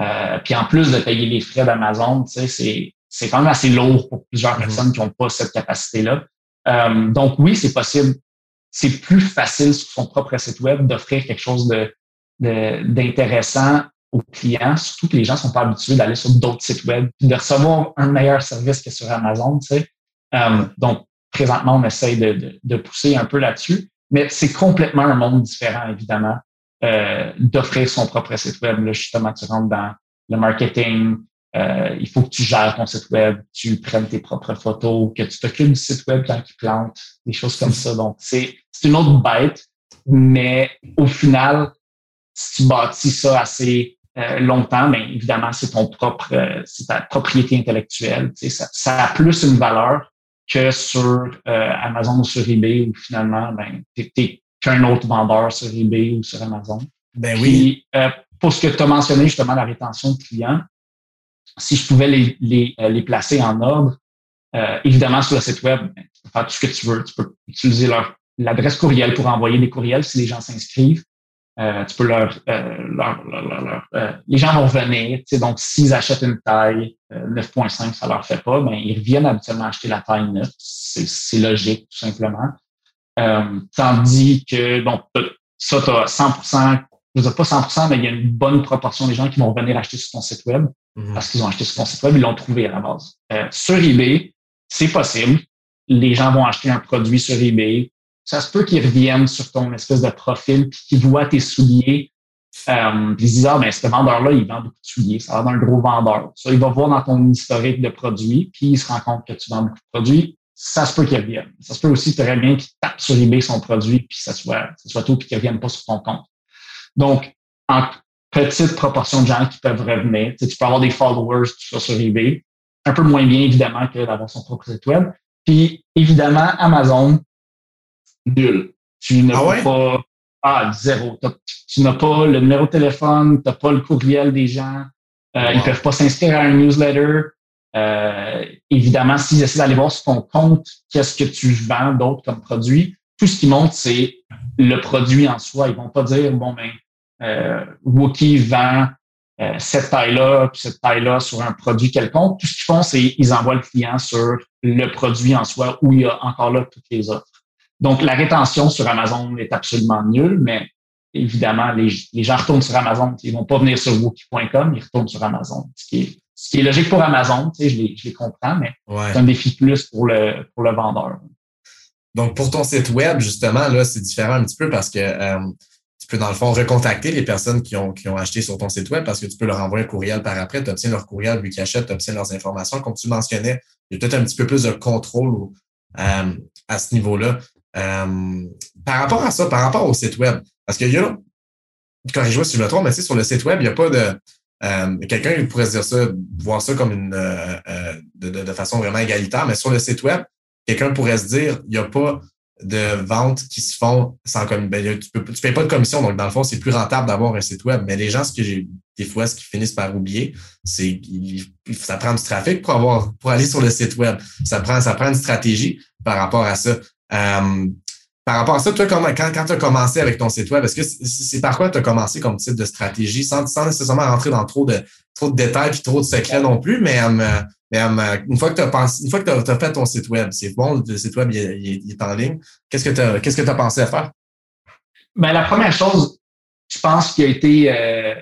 euh, puis en plus de payer les frais d'Amazon, tu sais, c'est, c'est quand même assez lourd pour plusieurs mm-hmm. personnes qui n'ont pas cette capacité-là. Euh, donc oui, c'est possible. C'est plus facile sur son propre site web d'offrir quelque chose de, d'intéressant aux clients, surtout que les gens sont pas habitués d'aller sur d'autres sites web, de recevoir un meilleur service que sur Amazon. Tu sais. Euh, donc, présentement, on essaye de, de, pousser un peu là-dessus, mais c'est complètement un monde différent, évidemment, euh, d'offrir son propre site web. Là, justement, tu rentres dans le marketing, euh, il faut que tu gères ton site web, tu prennes tes propres photos, que tu t'occupes du site web quand il plante, des choses comme ça. Donc, c'est une autre bête, mais au final, si tu bâtis ça assez euh, longtemps, mais évidemment, c'est ton propre, euh, c'est ta propriété intellectuelle. Ça, ça, a plus une valeur que sur Amazon ou sur eBay où finalement, ben, t'es qu'un autre vendeur sur eBay ou sur Amazon. Ben oui. pour ce que tu as mentionné, justement, la rétention de clients, si je pouvais les, les, les placer en ordre, évidemment, sur le site web, ben, tu peux faire tout ce que tu veux. Tu peux utiliser leur l'adresse courriel pour envoyer des courriels si les gens s'inscrivent. Euh, tu peux leur, euh, leur, leur, euh, les gens vont revenir. Donc, s'ils achètent une taille 9.5, ça leur fait pas, ben ils reviennent habituellement acheter la taille 9. C'est logique, tout simplement. tandis que donc ça, tu as 100 je veux dire pas 100% mais il y a une bonne proportion des gens qui vont revenir acheter sur ton site web mm-hmm. parce qu'ils ont acheté sur ton site web, ils l'ont trouvé à la base. sur eBay, c'est possible. Les gens vont acheter un produit sur eBay, ça se peut qu'ils reviennent sur ton espèce de profil puis qu'ils voient tes souliers. Euh, puis ils disent, ah, ben, ce vendeur-là, il vend beaucoup de souliers. Ça a l'air d'un gros vendeur. Ça, il va voir dans ton historique de produits, puis il se rend compte que tu vends beaucoup de produits. Ça se peut qu'il revienne. Ça se peut aussi très bien qu'il tape sur eBay son produit, puis ça soit, ça soit tout, puis qu'il revienne pas sur ton compte. Donc, en petite proportion de gens qui peuvent revenir, tu, peux avoir des followers, tout ça sur eBay. Un peu moins bien, évidemment, que d'avoir son propre site web. Puis, évidemment, Amazon, nul. Tu n'as ah pas, ah, zéro. Tu n'as pas le numéro de téléphone, tu n'as pas le courriel des gens, euh, ils ne peuvent pas s'inscrire à un newsletter. Euh, évidemment, s'ils essaient d'aller voir sur ton compte, qu'est-ce que tu vends d'autre comme produit, tout ce qui montre, c'est le produit en soi. Ils vont pas dire, bon, ben, euh, Wookie vend euh, cette taille-là, puis cette taille-là sur un produit quelconque. Tout ce qu'ils font, c'est ils envoient le client sur le produit en soi où il y a encore là toutes les offres. Donc, la rétention sur Amazon est absolument nulle, mais évidemment, les, gens retournent sur Amazon. Ils vont pas venir sur Wookie.com, ils retournent sur Amazon. Ce qui est, ce qui est logique pour Amazon, je les, je les comprends, mais c'est un défi plus pour le, pour le vendeur. Donc, pour ton site web, justement, là, c'est différent un petit peu parce que euh, tu peux, dans le fond, recontacter les personnes qui ont, qui ont acheté sur ton site web parce que tu peux leur envoyer un courriel par après, tu obtiens leur courriel, vu qu'ils achètent, tu obtiens leurs informations. Comme tu mentionnais, il y a peut-être un petit peu plus de contrôle euh, à ce niveau-là. Euh, par rapport à ça, par rapport au site web, parce qu'il y a, corrige-moi si je me trompe, mais sur le site web, il n'y a pas de. Euh, quelqu'un pourrait dire ça, voir ça comme une euh, de, façon vraiment égalitaire, mais sur le site web, quelqu'un pourrait se dire, il n'y a pas de ventes qui se font sans commission. Ben, tu ne payes pas de commission, donc dans le fond, c'est plus rentable d'avoir un site web. Mais les gens, ce que j'ai des fois, ce qu'ils finissent par oublier, c'est que ça prend du trafic pour avoir pour aller sur le site web. Ça prend, ça prend une stratégie par rapport à ça. Euh, par rapport à ça, toi, quand, quand tu as commencé avec ton site web, est-ce que c'est par quoi tu as commencé comme type de stratégie, sans, sans nécessairement rentrer dans trop de, trop de détails et trop de secrets non plus, mais, euh, euh, une fois que tu as fait ton site web, c'est bon, le site web il, est en ligne. Qu'est-ce que tu as, que pensé à faire? Ben, la première chose, je pense, qui a été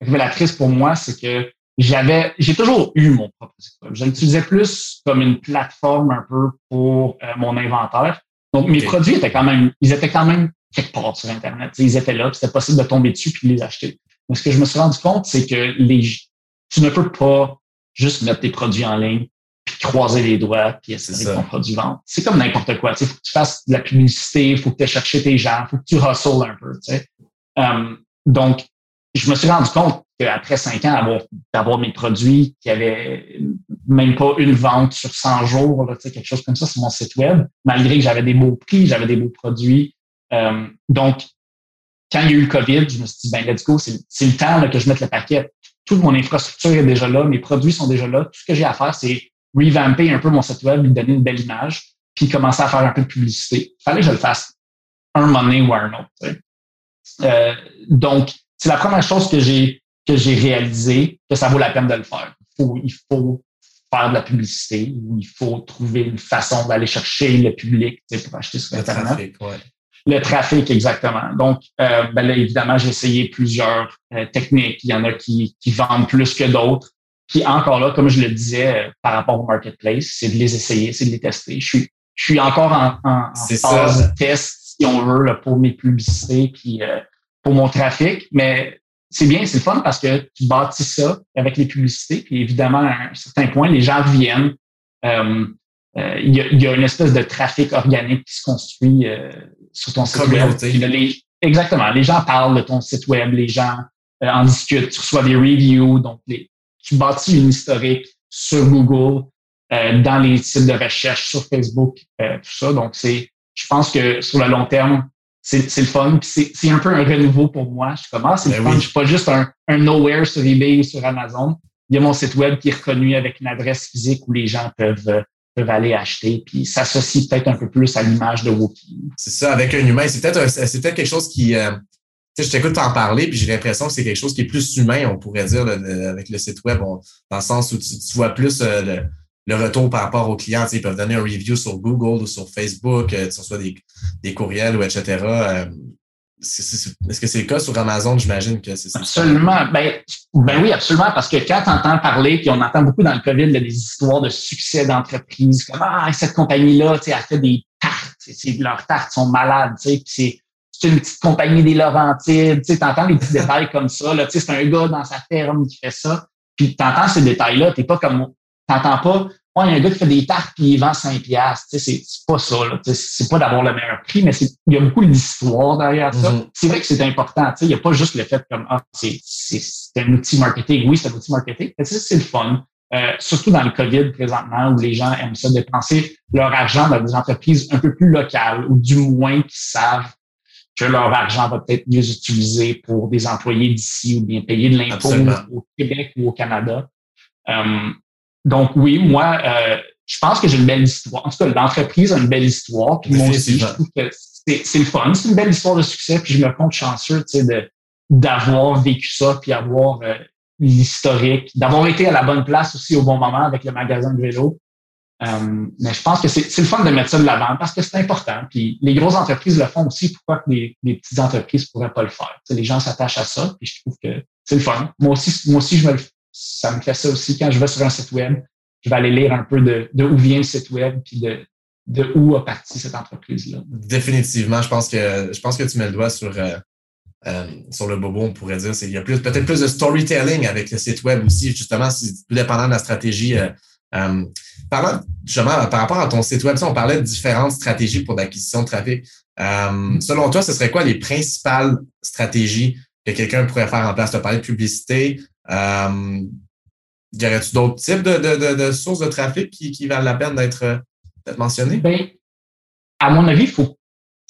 révélatrice pour moi, c'est que j'avais, j'ai toujours eu mon propre site web. Je l'utilisais plus comme une plateforme un peu pour mon inventaire. Donc, mes produits étaient quand même, ils étaient quand même quelque part sur Internet. ils étaient là, c'était possible de tomber dessus puis de les acheter. Mais ce que je me suis rendu compte, c'est que les, tu ne peux pas juste mettre tes produits en ligne puis croiser les doigts puis essayer ton produit vendre. C'est comme n'importe quoi. Il faut que tu fasses de la publicité, il faut que tu chercher tes gens, il faut que tu hustles un peu. Um, donc, je me suis rendu compte qu'après cinq ans d'avoir mes produits qui avaient même pas une vente sur 100 jours, là, quelque chose comme ça sur mon site web, malgré que j'avais des beaux prix, j'avais des beaux produits. Euh, donc, quand il y a eu le COVID, je me suis dit, ben let's go, c'est le temps que je mette le paquet. Toute mon infrastructure est déjà là, mes produits sont déjà là. Tout ce que j'ai à faire, c'est revamper un peu mon site web, lui donner une belle image, puis commencer à faire un peu de publicité. Il fallait que je le fasse un moment donné ou un autre. Euh, donc, c'est la première chose que j'ai que j'ai réalisé que ça vaut la peine de le faire. Il faut, il faut faire de la publicité ou il faut trouver une façon d'aller chercher le public pour acheter sur Internet. Trafic, Le trafic, exactement. Donc, euh, ben là, évidemment, j'ai essayé plusieurs euh, techniques. Il y en a qui, qui vendent plus que d'autres. Puis encore là, comme je le disais euh, par rapport au marketplace, c'est de les essayer, c'est de les tester. Je suis, je suis encore en, en, phase de test, si on veut, là, pour mes publicités puis pour mon trafic, mais c'est bien, c'est le fun parce que tu bâtis ça avec les publicités, puis évidemment, à un certain point, les gens viennent. Euh, euh, il, y a, une espèce de trafic organique qui se construit euh, sur ton site web. exactement. Les gens parlent de ton site web, les gens en discutent, tu reçois des reviews, donc les, tu bâtis une historique sur Google euh, dans les sites de recherche sur Facebook, euh, tout ça. Donc, c'est, je pense que sur le long terme, c'est, c'est le fun. c'est, c'est un peu un renouveau pour moi. Je commence, c'est le ben fun. Je suis pas juste un, un nowhere sur eBay ou sur Amazon. Il y a mon site web qui est reconnu avec une adresse physique où les gens peuvent peuvent aller acheter, puis s'associe peut-être un peu plus à l'image de Wookiee. C'est ça, avec un humain. C'est peut-être, c'est peut-être quelque chose qui, je t'écoute t'en parler, puis j'ai l'impression que c'est quelque chose qui est plus humain, on pourrait dire, avec le site web, dans le sens où tu, vois plus euh, le, retour par rapport aux clients. Ils peuvent donner un review sur Google ou sur Facebook, euh, que ce soit des, des courriels ou etc. Euh, est-ce que c'est le cas sur Amazon? J'imagine que c'est ça. Absolument. Ben, ben oui, absolument. Parce que quand tu entends parler, puis on entend beaucoup dans le COVID des histoires de succès d'entreprise, comme Ah, cette compagnie-là, tu a fait des tartes. Leurs tartes sont malades. Tu c'est c'est une petite compagnie des Laurentides, tu sais, t'entends les petits détails comme ça, là, tu c'est un gars dans sa ferme qui fait ça, puis t'entends ces détails-là, t'es pas comme, t'entends pas, moi, il y a un gars qui fait des tartes puis il vend 5 piastres, tu sais, c'est pas ça, là, c'est pas d'avoir le meilleur prix, mais il y a beaucoup d'histoire derrière ça. Mm-hmm. C'est vrai que c'est important, tu sais, il y a pas juste le fait comme, ah, c'est un outil marketing. Oui, c'est un outil marketing, mais c'est le fun. Euh, surtout dans le COVID présentement, où les gens aiment ça dépenser leur argent dans des entreprises un peu plus locales, ou du moins qui savent que leur argent va peut-être mieux utiliser pour des employés d'ici ou bien payer de l'impôt au Québec ou au Canada. Euh, donc oui, moi, euh, je pense que j'ai une belle histoire. En tout cas, l'entreprise a une belle histoire. Puis moi aussi, je trouve que c'est le fun. C'est une belle histoire de succès. Puis je me compte chanceux, tu sais, de d'avoir vécu ça, puis avoir euh, l'historique, d'avoir été à la bonne place aussi au bon moment avec le magasin de vélo. Euh, mais je pense que c'est le fun de mettre ça de l'avant parce que c'est important. Puis les grosses entreprises le font aussi. Pourquoi que les, les petites entreprises pourraient pas le faire? les gens s'attachent à ça. Puis je trouve que c'est le fun. Moi aussi, moi aussi, je me ça me fait ça aussi. Quand je vais sur un site web, je vais aller lire un peu de, de où vient le site web puis de, de où a parti cette entreprise-là. Définitivement, je pense que je pense que tu mets le doigt sur euh, euh, sur le bobo, on pourrait dire. Il y a peut-être plus de storytelling avec le site web aussi, justement, tout dépendant de la stratégie euh, parlant, justement, par rapport à ton site web, on parlait de différentes stratégies pour l'acquisition de trafic. Selon toi, ce serait quoi les principales stratégies que quelqu'un pourrait faire en place? Tu as parlé de publicité. Euh, y aurait-tu d'autres types de, sources de trafic qui, valent la peine d'être mentionnées? Ben, à mon avis, il faut.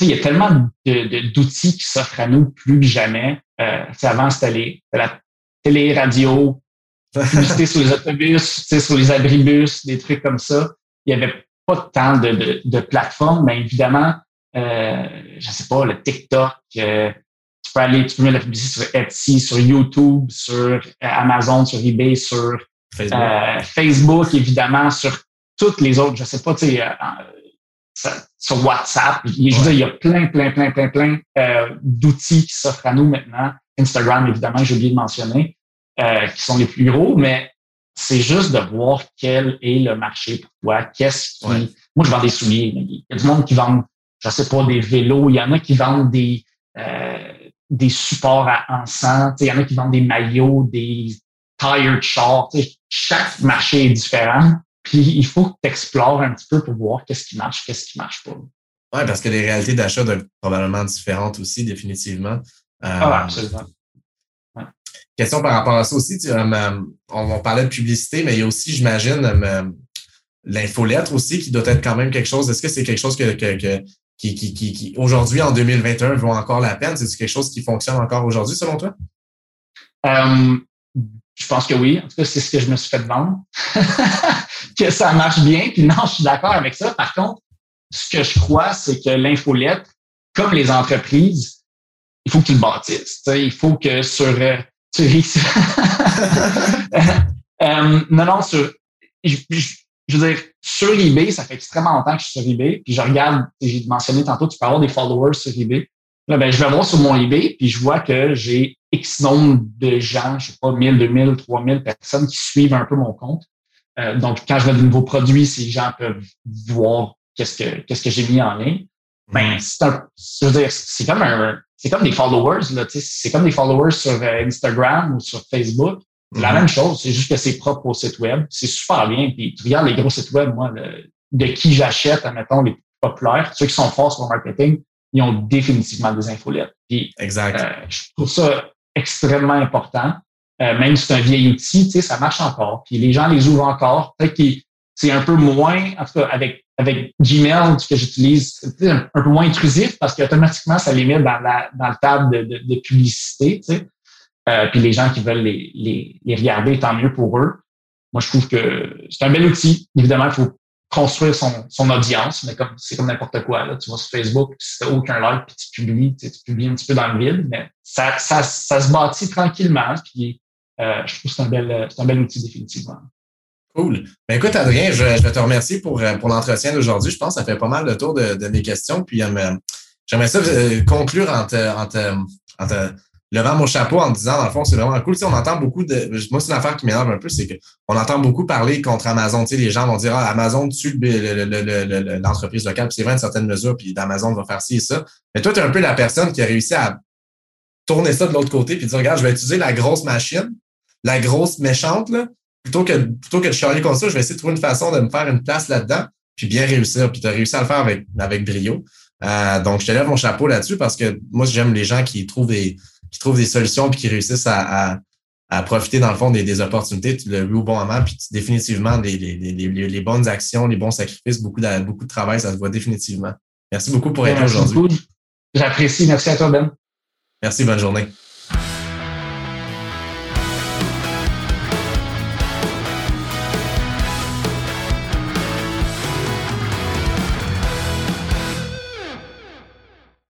Il y a tellement d'outils qui s'offrent à nous plus que jamais. avant, c'était la télé, radio, (laughs) publicité sur les autobus, sur les abribus, des trucs comme ça. Il n'y avait pas tant de, de, de plateformes, mais évidemment, euh, je sais pas, le TikTok, euh, peux aller, mettre la publicité sur Etsy, sur YouTube, sur euh, Amazon, sur eBay, sur Facebook. Euh, Facebook, évidemment, sur toutes les autres, je sais pas, tu sais, sur WhatsApp. Je veux dire, il y a plein, plein, plein, plein, plein d'outils qui s'offrent à nous maintenant. Instagram, évidemment, j'ai oublié de mentionner. Euh, qui sont les plus gros, mais c'est juste de voir quel est le marché pour toi. Qu'est-ce qui. Moi, je vends des souliers. Il y a du monde qui vend, je sais pas, des vélos. Il y en a qui vendent des, euh, des supports à encens. Il y en a qui vendent des maillots, des tired shorts. Chaque marché est différent. Puis il faut que tu explores un petit peu pour voir qu'est-ce qui marche, qu'est-ce qui marche pas. Oui, parce que les réalités d'achat doivent être probablement différentes aussi, définitivement. ah, absolument. Question par rapport à ça aussi, tu, euh, on, parlait de publicité, mais il y a aussi, j'imagine, euh, l'infolettre aussi qui doit être quand même quelque chose. Est-ce que c'est quelque chose que, qui, qui, qui, aujourd'hui, en 2021, vaut encore la peine? C'est quelque chose qui fonctionne encore aujourd'hui, selon toi? Euh, je pense que oui. En tout cas, c'est ce que je me suis fait vendre. (laughs) que ça marche bien. Puis non, je suis d'accord avec ça. Par contre, ce que je crois, c'est que l'infolettre, comme les entreprises, il faut que tu le bâtisses. Il faut que sur Euh, (laughs) non, non, sur, je, veux dire, sur eBay, ça fait extrêmement longtemps que je suis sur eBay, puis je regarde, j'ai mentionné tantôt, tu peux avoir des followers sur eBay. Là, ben, je vais voir sur mon eBay, puis je vois que j'ai X nombre de gens, je sais pas, 1000, 2000, 3000 personnes qui suivent un peu mon compte. Euh, donc, quand je vois de nouveaux produits, ces gens peuvent voir qu'est-ce que, qu'est-ce que j'ai mis en ligne. Ben, c'est un, je veux dire, c'est comme un, c'est comme des followers, là, c'est comme des followers sur euh, Instagram ou sur Facebook. C'est la mhm. même chose, c'est juste que c'est propre au site web. C'est super bien. Puis tu regardes les gros sites web, moi, de qui j'achète, admettons, les plus populaires, ceux qui sont forts sur le marketing, ils ont définitivement des infolettes. Puis, exact. Euh, je trouve ça extrêmement important. Euh, même si c'est un vieil outil, tu sais, ça marche encore. Puis les gens les ouvrent encore. Peut-être qu'ils c'est un peu moins, en tout cas, avec, avec Gmail, que j'utilise, c'est un, peu moins intrusif parce qu'automatiquement, ça les met dans, la, dans le cadre de, de, de publicité, tu sais. Euh, puis les gens qui veulent les, les, les, regarder, tant mieux pour eux. Moi, je trouve que c'est un bel outil. Évidemment, il faut construire son, son audience, mais comme c'est comme n'importe quoi. Là. Tu vas sur Facebook, si tu aucun like, puis tu publies, tu, tu, publies un petit peu dans le vide, mais ça, ça, ça se bâtit tranquillement. Puis euh, je trouve que c'est un bel, un bel outil définitivement. Cool. Ben écoute, Adrien, je, je te remercier pour, euh, pour l'entretien d'aujourd'hui. Je pense que ça fait pas mal le tour de, de mes questions. Puis euh, j'aimerais ça conclure en te, en, te, en te levant mon chapeau en disant, dans le fond, c'est vraiment cool. Tu sais, on entend beaucoup de. Moi, c'est une affaire qui m'énerve un peu, c'est qu'on entend beaucoup parler contre Amazon. Tu sais, les gens vont dire ah, Amazon tue l'entreprise locale, puis c'est vrai une certaine mesure, puis Amazon va faire ci et ça. Mais toi, tu es un peu la personne qui a réussi à tourner ça de l'autre côté, puis dire Regarde, je vais utiliser la grosse machine, la grosse méchante, là, plutôt que, plutôt que de charler comme ça, je vais essayer de trouver une façon de me faire une place là-dedans, puis bien réussir. Puis tu as réussi à le faire avec, avec brio. Euh, donc, je te lève mon chapeau là-dessus parce que moi, j'aime les gens qui trouvent des qui trouvent des solutions puis qui réussissent à, à, profiter, dans le fond, des, des opportunités. Tu l'as vu au bon moment, puis définitivement, les, les, les, les, bonnes actions, les bons sacrifices, beaucoup de, beaucoup de travail, ça se voit définitivement. Merci beaucoup pour être là aujourd'hui. J'apprécie. Merci à toi, Ben. Merci, bonne journée.